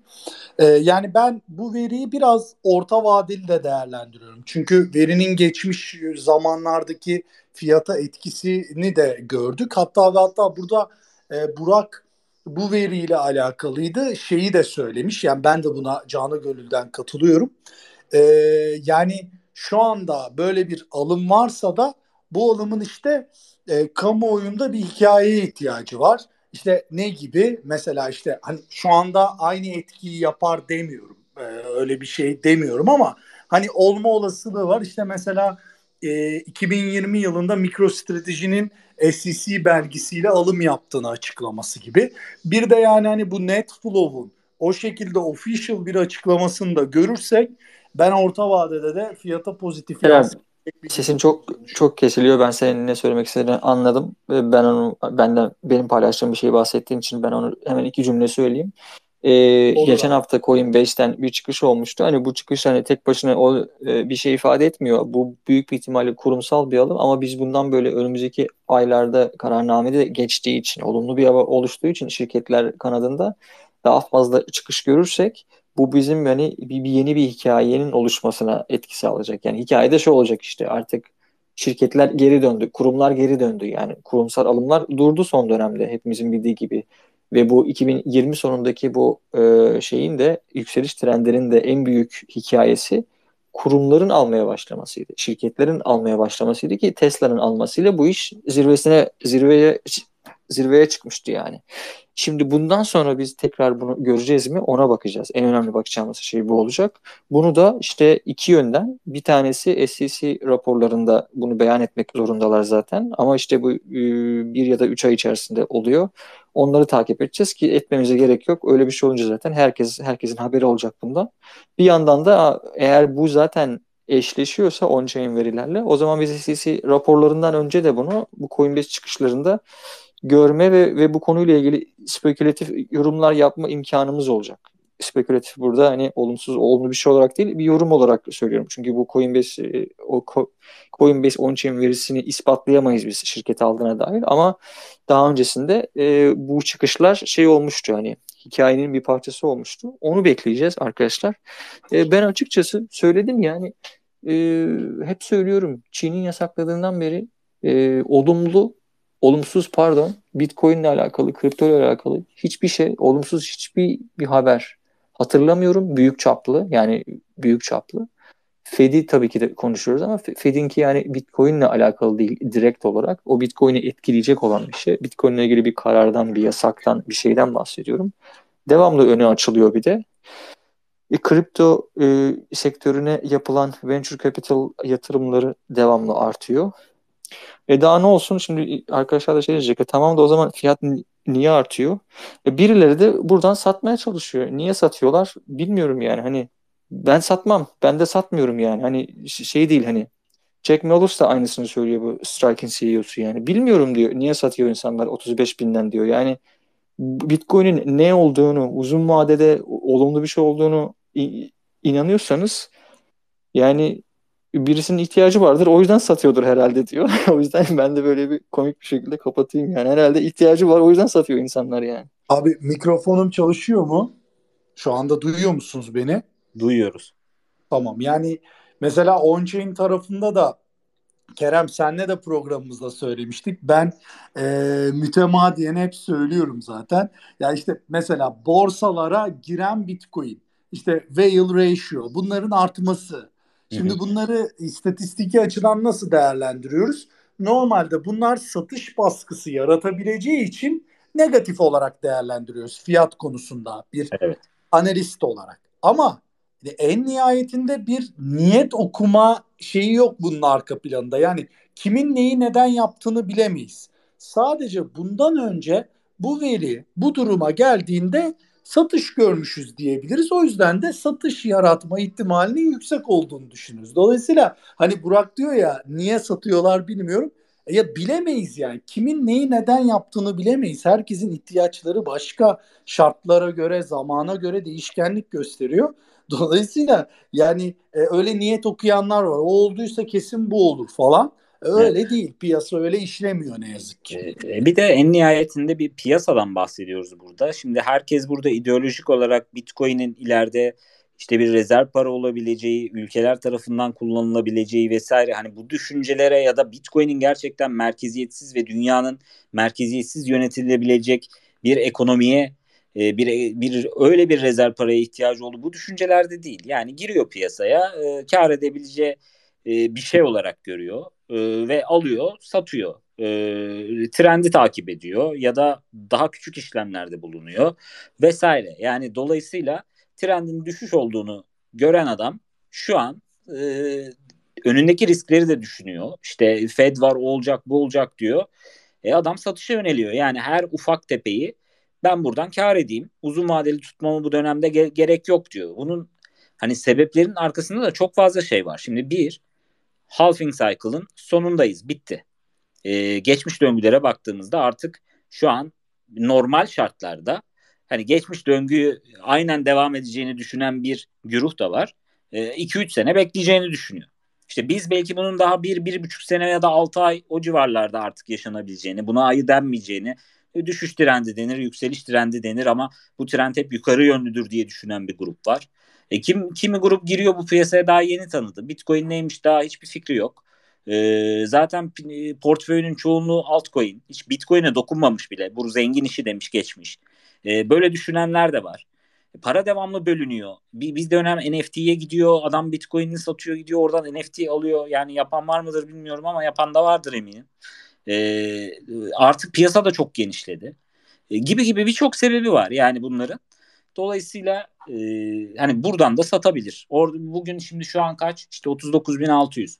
E, yani ben bu veriyi biraz orta vadeli de değerlendiriyorum. Çünkü verinin geçmiş zamanlardaki fiyata etkisini de gördük. Hatta ve hatta burada e, Burak bu veriyle alakalıydı. Şeyi de söylemiş. Yani ben de buna canı gönülden katılıyorum. E, yani şu anda böyle bir alım varsa da bu alımın işte e, kamuoyunda bir hikayeye ihtiyacı var. İşte ne gibi? Mesela işte hani şu anda aynı etkiyi yapar demiyorum. E, öyle bir şey demiyorum ama hani olma olasılığı var. İşte mesela e, 2020 yılında MicroStrategy'nin SEC belgesiyle alım yaptığını açıklaması gibi. Bir de yani hani bu Netflow'un o şekilde official bir açıklamasını da görürsek ben orta vadede de fiyata pozitif evet. Sesin çok çok kesiliyor. Ben senin ne söylemek istediğini anladım. Ben onu benden benim paylaştığım bir şeyi bahsettiğin için ben onu hemen iki cümle söyleyeyim. Ee, geçen hafta Coinbase'den bir çıkış olmuştu. Hani bu çıkış hani tek başına o e, bir şey ifade etmiyor. Bu büyük bir ihtimalle kurumsal bir alım ama biz bundan böyle önümüzdeki aylarda kararnamede geçtiği için, olumlu bir hava oluştuğu için şirketler kanadında daha fazla çıkış görürsek bu bizim yani bir, bir yeni bir hikayenin oluşmasına etkisi alacak. Yani hikayede şu olacak işte artık şirketler geri döndü, kurumlar geri döndü. Yani kurumsal alımlar durdu son dönemde hepimizin bildiği gibi. Ve bu 2020 sonundaki bu e, şeyin de yükseliş trendlerinin de en büyük hikayesi kurumların almaya başlamasıydı. Şirketlerin almaya başlamasıydı ki Tesla'nın almasıyla bu iş zirvesine zirveye zirveye çıkmıştı yani. Şimdi bundan sonra biz tekrar bunu göreceğiz mi ona bakacağız. En önemli bakacağımız şey bu olacak. Bunu da işte iki yönden bir tanesi SEC raporlarında bunu beyan etmek zorundalar zaten. Ama işte bu bir ya da üç ay içerisinde oluyor. Onları takip edeceğiz ki etmemize gerek yok. Öyle bir şey olunca zaten herkes herkesin haberi olacak bundan. Bir yandan da eğer bu zaten eşleşiyorsa on-chain verilerle o zaman biz SEC raporlarından önce de bunu bu Coinbase çıkışlarında görme ve, ve bu konuyla ilgili spekülatif yorumlar yapma imkanımız olacak. Spekülatif burada hani olumsuz olumlu bir şey olarak değil bir yorum olarak söylüyorum. Çünkü bu Coinbase e, o Coinbase on-chain verisini ispatlayamayız biz şirket aldığına dair ama daha öncesinde e, bu çıkışlar şey olmuştu hani hikayenin bir parçası olmuştu. Onu bekleyeceğiz arkadaşlar. E, ben açıkçası söyledim yani e, hep söylüyorum Çin'in yasakladığından beri e, olumlu olumsuz pardon Bitcoin ile alakalı, kripto ile alakalı hiçbir şey, olumsuz hiçbir bir haber hatırlamıyorum. Büyük çaplı yani büyük çaplı. Fed'i tabii ki de konuşuyoruz ama Fed'inki yani Bitcoin ile alakalı değil direkt olarak. O Bitcoin'i etkileyecek olan bir şey. Bitcoin ile ilgili bir karardan, bir yasaktan, bir şeyden bahsediyorum. Devamlı öne açılıyor bir de. E, kripto e, sektörüne yapılan venture capital yatırımları devamlı artıyor. E daha ne olsun şimdi arkadaşlar da şey diyecek. E tamam da o zaman fiyat niye artıyor? E birileri de buradan satmaya çalışıyor. Niye satıyorlar? Bilmiyorum yani. Hani ben satmam. Ben de satmıyorum yani. Hani şey değil hani Jack Mellus da aynısını söylüyor bu Striking CEO'su yani. Bilmiyorum diyor. Niye satıyor insanlar 35 binden diyor. Yani Bitcoin'in ne olduğunu, uzun vadede olumlu bir şey olduğunu inanıyorsanız yani birisinin ihtiyacı vardır o yüzden satıyordur herhalde diyor. o yüzden ben de böyle bir komik bir şekilde kapatayım yani. Herhalde ihtiyacı var o yüzden satıyor insanlar yani. Abi mikrofonum çalışıyor mu? Şu anda duyuyor musunuz beni? Duyuyoruz. Tamam. Yani mesela on-chain tarafında da Kerem senle de programımızda söylemiştik. Ben e, mütemadiyen hep söylüyorum zaten. Ya işte mesela borsalara giren Bitcoin, işte whale ratio bunların artması. Şimdi bunları istatistiki açıdan nasıl değerlendiriyoruz? Normalde bunlar satış baskısı yaratabileceği için negatif olarak değerlendiriyoruz fiyat konusunda bir evet. analist olarak. Ama en nihayetinde bir niyet okuma şeyi yok bunun arka planında. Yani kimin neyi neden yaptığını bilemeyiz. Sadece bundan önce bu veri bu duruma geldiğinde satış görmüşüz diyebiliriz. O yüzden de satış yaratma ihtimalinin yüksek olduğunu düşünürüz. Dolayısıyla hani Burak diyor ya niye satıyorlar bilmiyorum. E ya bilemeyiz yani. Kimin neyi neden yaptığını bilemeyiz. Herkesin ihtiyaçları başka şartlara göre, zamana göre değişkenlik gösteriyor. Dolayısıyla yani e, öyle niyet okuyanlar var. O olduysa kesin bu olur falan. E, öyle evet. değil. Piyasa öyle işlemiyor ne yazık ki. E, bir de en nihayetinde bir piyasadan bahsediyoruz burada. Şimdi herkes burada ideolojik olarak Bitcoin'in ileride işte bir rezerv para olabileceği, ülkeler tarafından kullanılabileceği vesaire hani bu düşüncelere ya da Bitcoin'in gerçekten merkeziyetsiz ve dünyanın merkeziyetsiz yönetilebilecek bir ekonomiye e, bir bir öyle bir rezerv paraya ihtiyacı oldu. Bu düşüncelerde değil. Yani giriyor piyasaya, e, kar edebileceği e, bir şey olarak görüyor e, ve alıyor, satıyor. E, trendi takip ediyor ya da daha küçük işlemlerde bulunuyor vesaire. Yani dolayısıyla trendin düşüş olduğunu gören adam şu an e, önündeki riskleri de düşünüyor. İşte Fed var, olacak, bu olacak diyor. E adam satışa yöneliyor. Yani her ufak tepeyi ben buradan kar edeyim. Uzun vadeli tutmamı bu dönemde ge- gerek yok diyor. Bunun hani sebeplerin arkasında da çok fazla şey var. Şimdi bir, halving cycle'ın sonundayız. Bitti. Ee, geçmiş döngülere baktığımızda artık şu an normal şartlarda hani geçmiş döngüyü aynen devam edeceğini düşünen bir güruh da var. 2-3 ee, sene bekleyeceğini düşünüyor. İşte biz belki bunun daha bir, bir buçuk sene ya da altı ay o civarlarda artık yaşanabileceğini, buna ayı denmeyeceğini, e, düşüş trendi denir, yükseliş trendi denir ama bu trend hep yukarı yönlüdür diye düşünen bir grup var. E, kim kimi grup giriyor bu piyasaya daha yeni tanıdı. Bitcoin neymiş daha hiçbir fikri yok. E, zaten e, portföyünün çoğunluğu altcoin. Hiç Bitcoin'e dokunmamış bile. Bu zengin işi demiş geçmiş. E, böyle düşünenler de var. E, para devamlı bölünüyor. Bir dönem NFT'ye gidiyor. Adam Bitcoin'ini satıyor gidiyor. Oradan NFT alıyor. Yani yapan var mıdır bilmiyorum ama yapan da vardır eminim. E, artık piyasa da çok genişledi. E, gibi gibi birçok sebebi var yani bunların. Dolayısıyla e, hani buradan da satabilir. Orada bugün şimdi şu an kaç? İşte 39.600.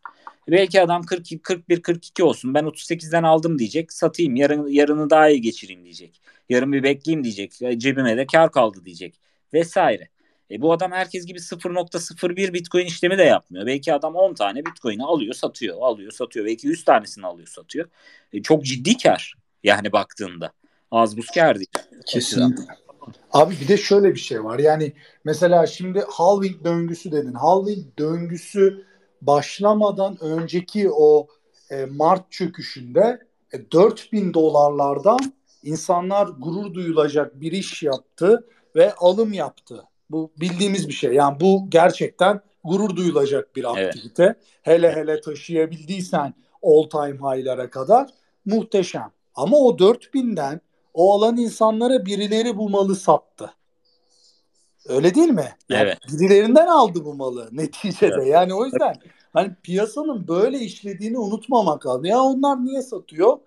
Belki adam 40 41 42 olsun. Ben 38'den aldım diyecek. Satayım. Yarın yarını daha iyi geçireyim diyecek. Yarın bir bekleyeyim diyecek. E, cebime de kar kaldı diyecek. Vesaire. E bu adam herkes gibi 0.01 Bitcoin işlemi de yapmıyor. Belki adam 10 tane Bitcoin'i alıyor, satıyor, alıyor, satıyor. Belki 100 tanesini alıyor, satıyor. E çok ciddi kar yani baktığında. Az buz kar değil. Kesinlikle. Abi bir de şöyle bir şey var. Yani mesela şimdi halving döngüsü dedin. Halving döngüsü başlamadan önceki o e, Mart çöküşünde e, 4000 dolarlardan insanlar gurur duyulacak bir iş yaptı ve alım yaptı. Bu bildiğimiz bir şey. Yani bu gerçekten gurur duyulacak bir aktivite. Evet. Hele hele taşıyabildiysen all time high'lara kadar muhteşem. Ama o 4000'den o alan insanlara birileri bu malı sattı. Öyle değil mi? Yani evet. Birilerinden aldı bu malı neticede. Evet. Yani o yüzden hani piyasanın böyle işlediğini unutmamak lazım. Ya onlar niye satıyor?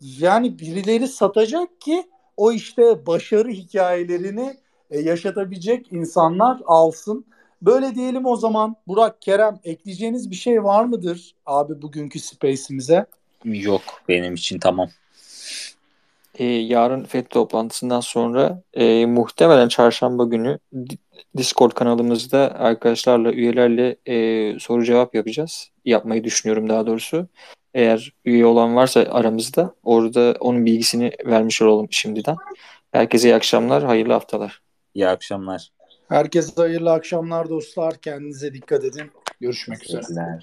Yani birileri satacak ki o işte başarı hikayelerini e, yaşatabilecek insanlar alsın. Böyle diyelim o zaman Burak, Kerem ekleyeceğiniz bir şey var mıdır abi bugünkü Space'imize? Yok benim için tamam. Ee, yarın FED toplantısından sonra e, muhtemelen çarşamba günü Discord kanalımızda arkadaşlarla, üyelerle e, soru cevap yapacağız. Yapmayı düşünüyorum daha doğrusu. Eğer üye olan varsa aramızda orada onun bilgisini vermiş olalım şimdiden. Herkese iyi akşamlar, hayırlı haftalar. İyi akşamlar. Herkese hayırlı akşamlar dostlar. Kendinize dikkat edin. Görüşmek üzere.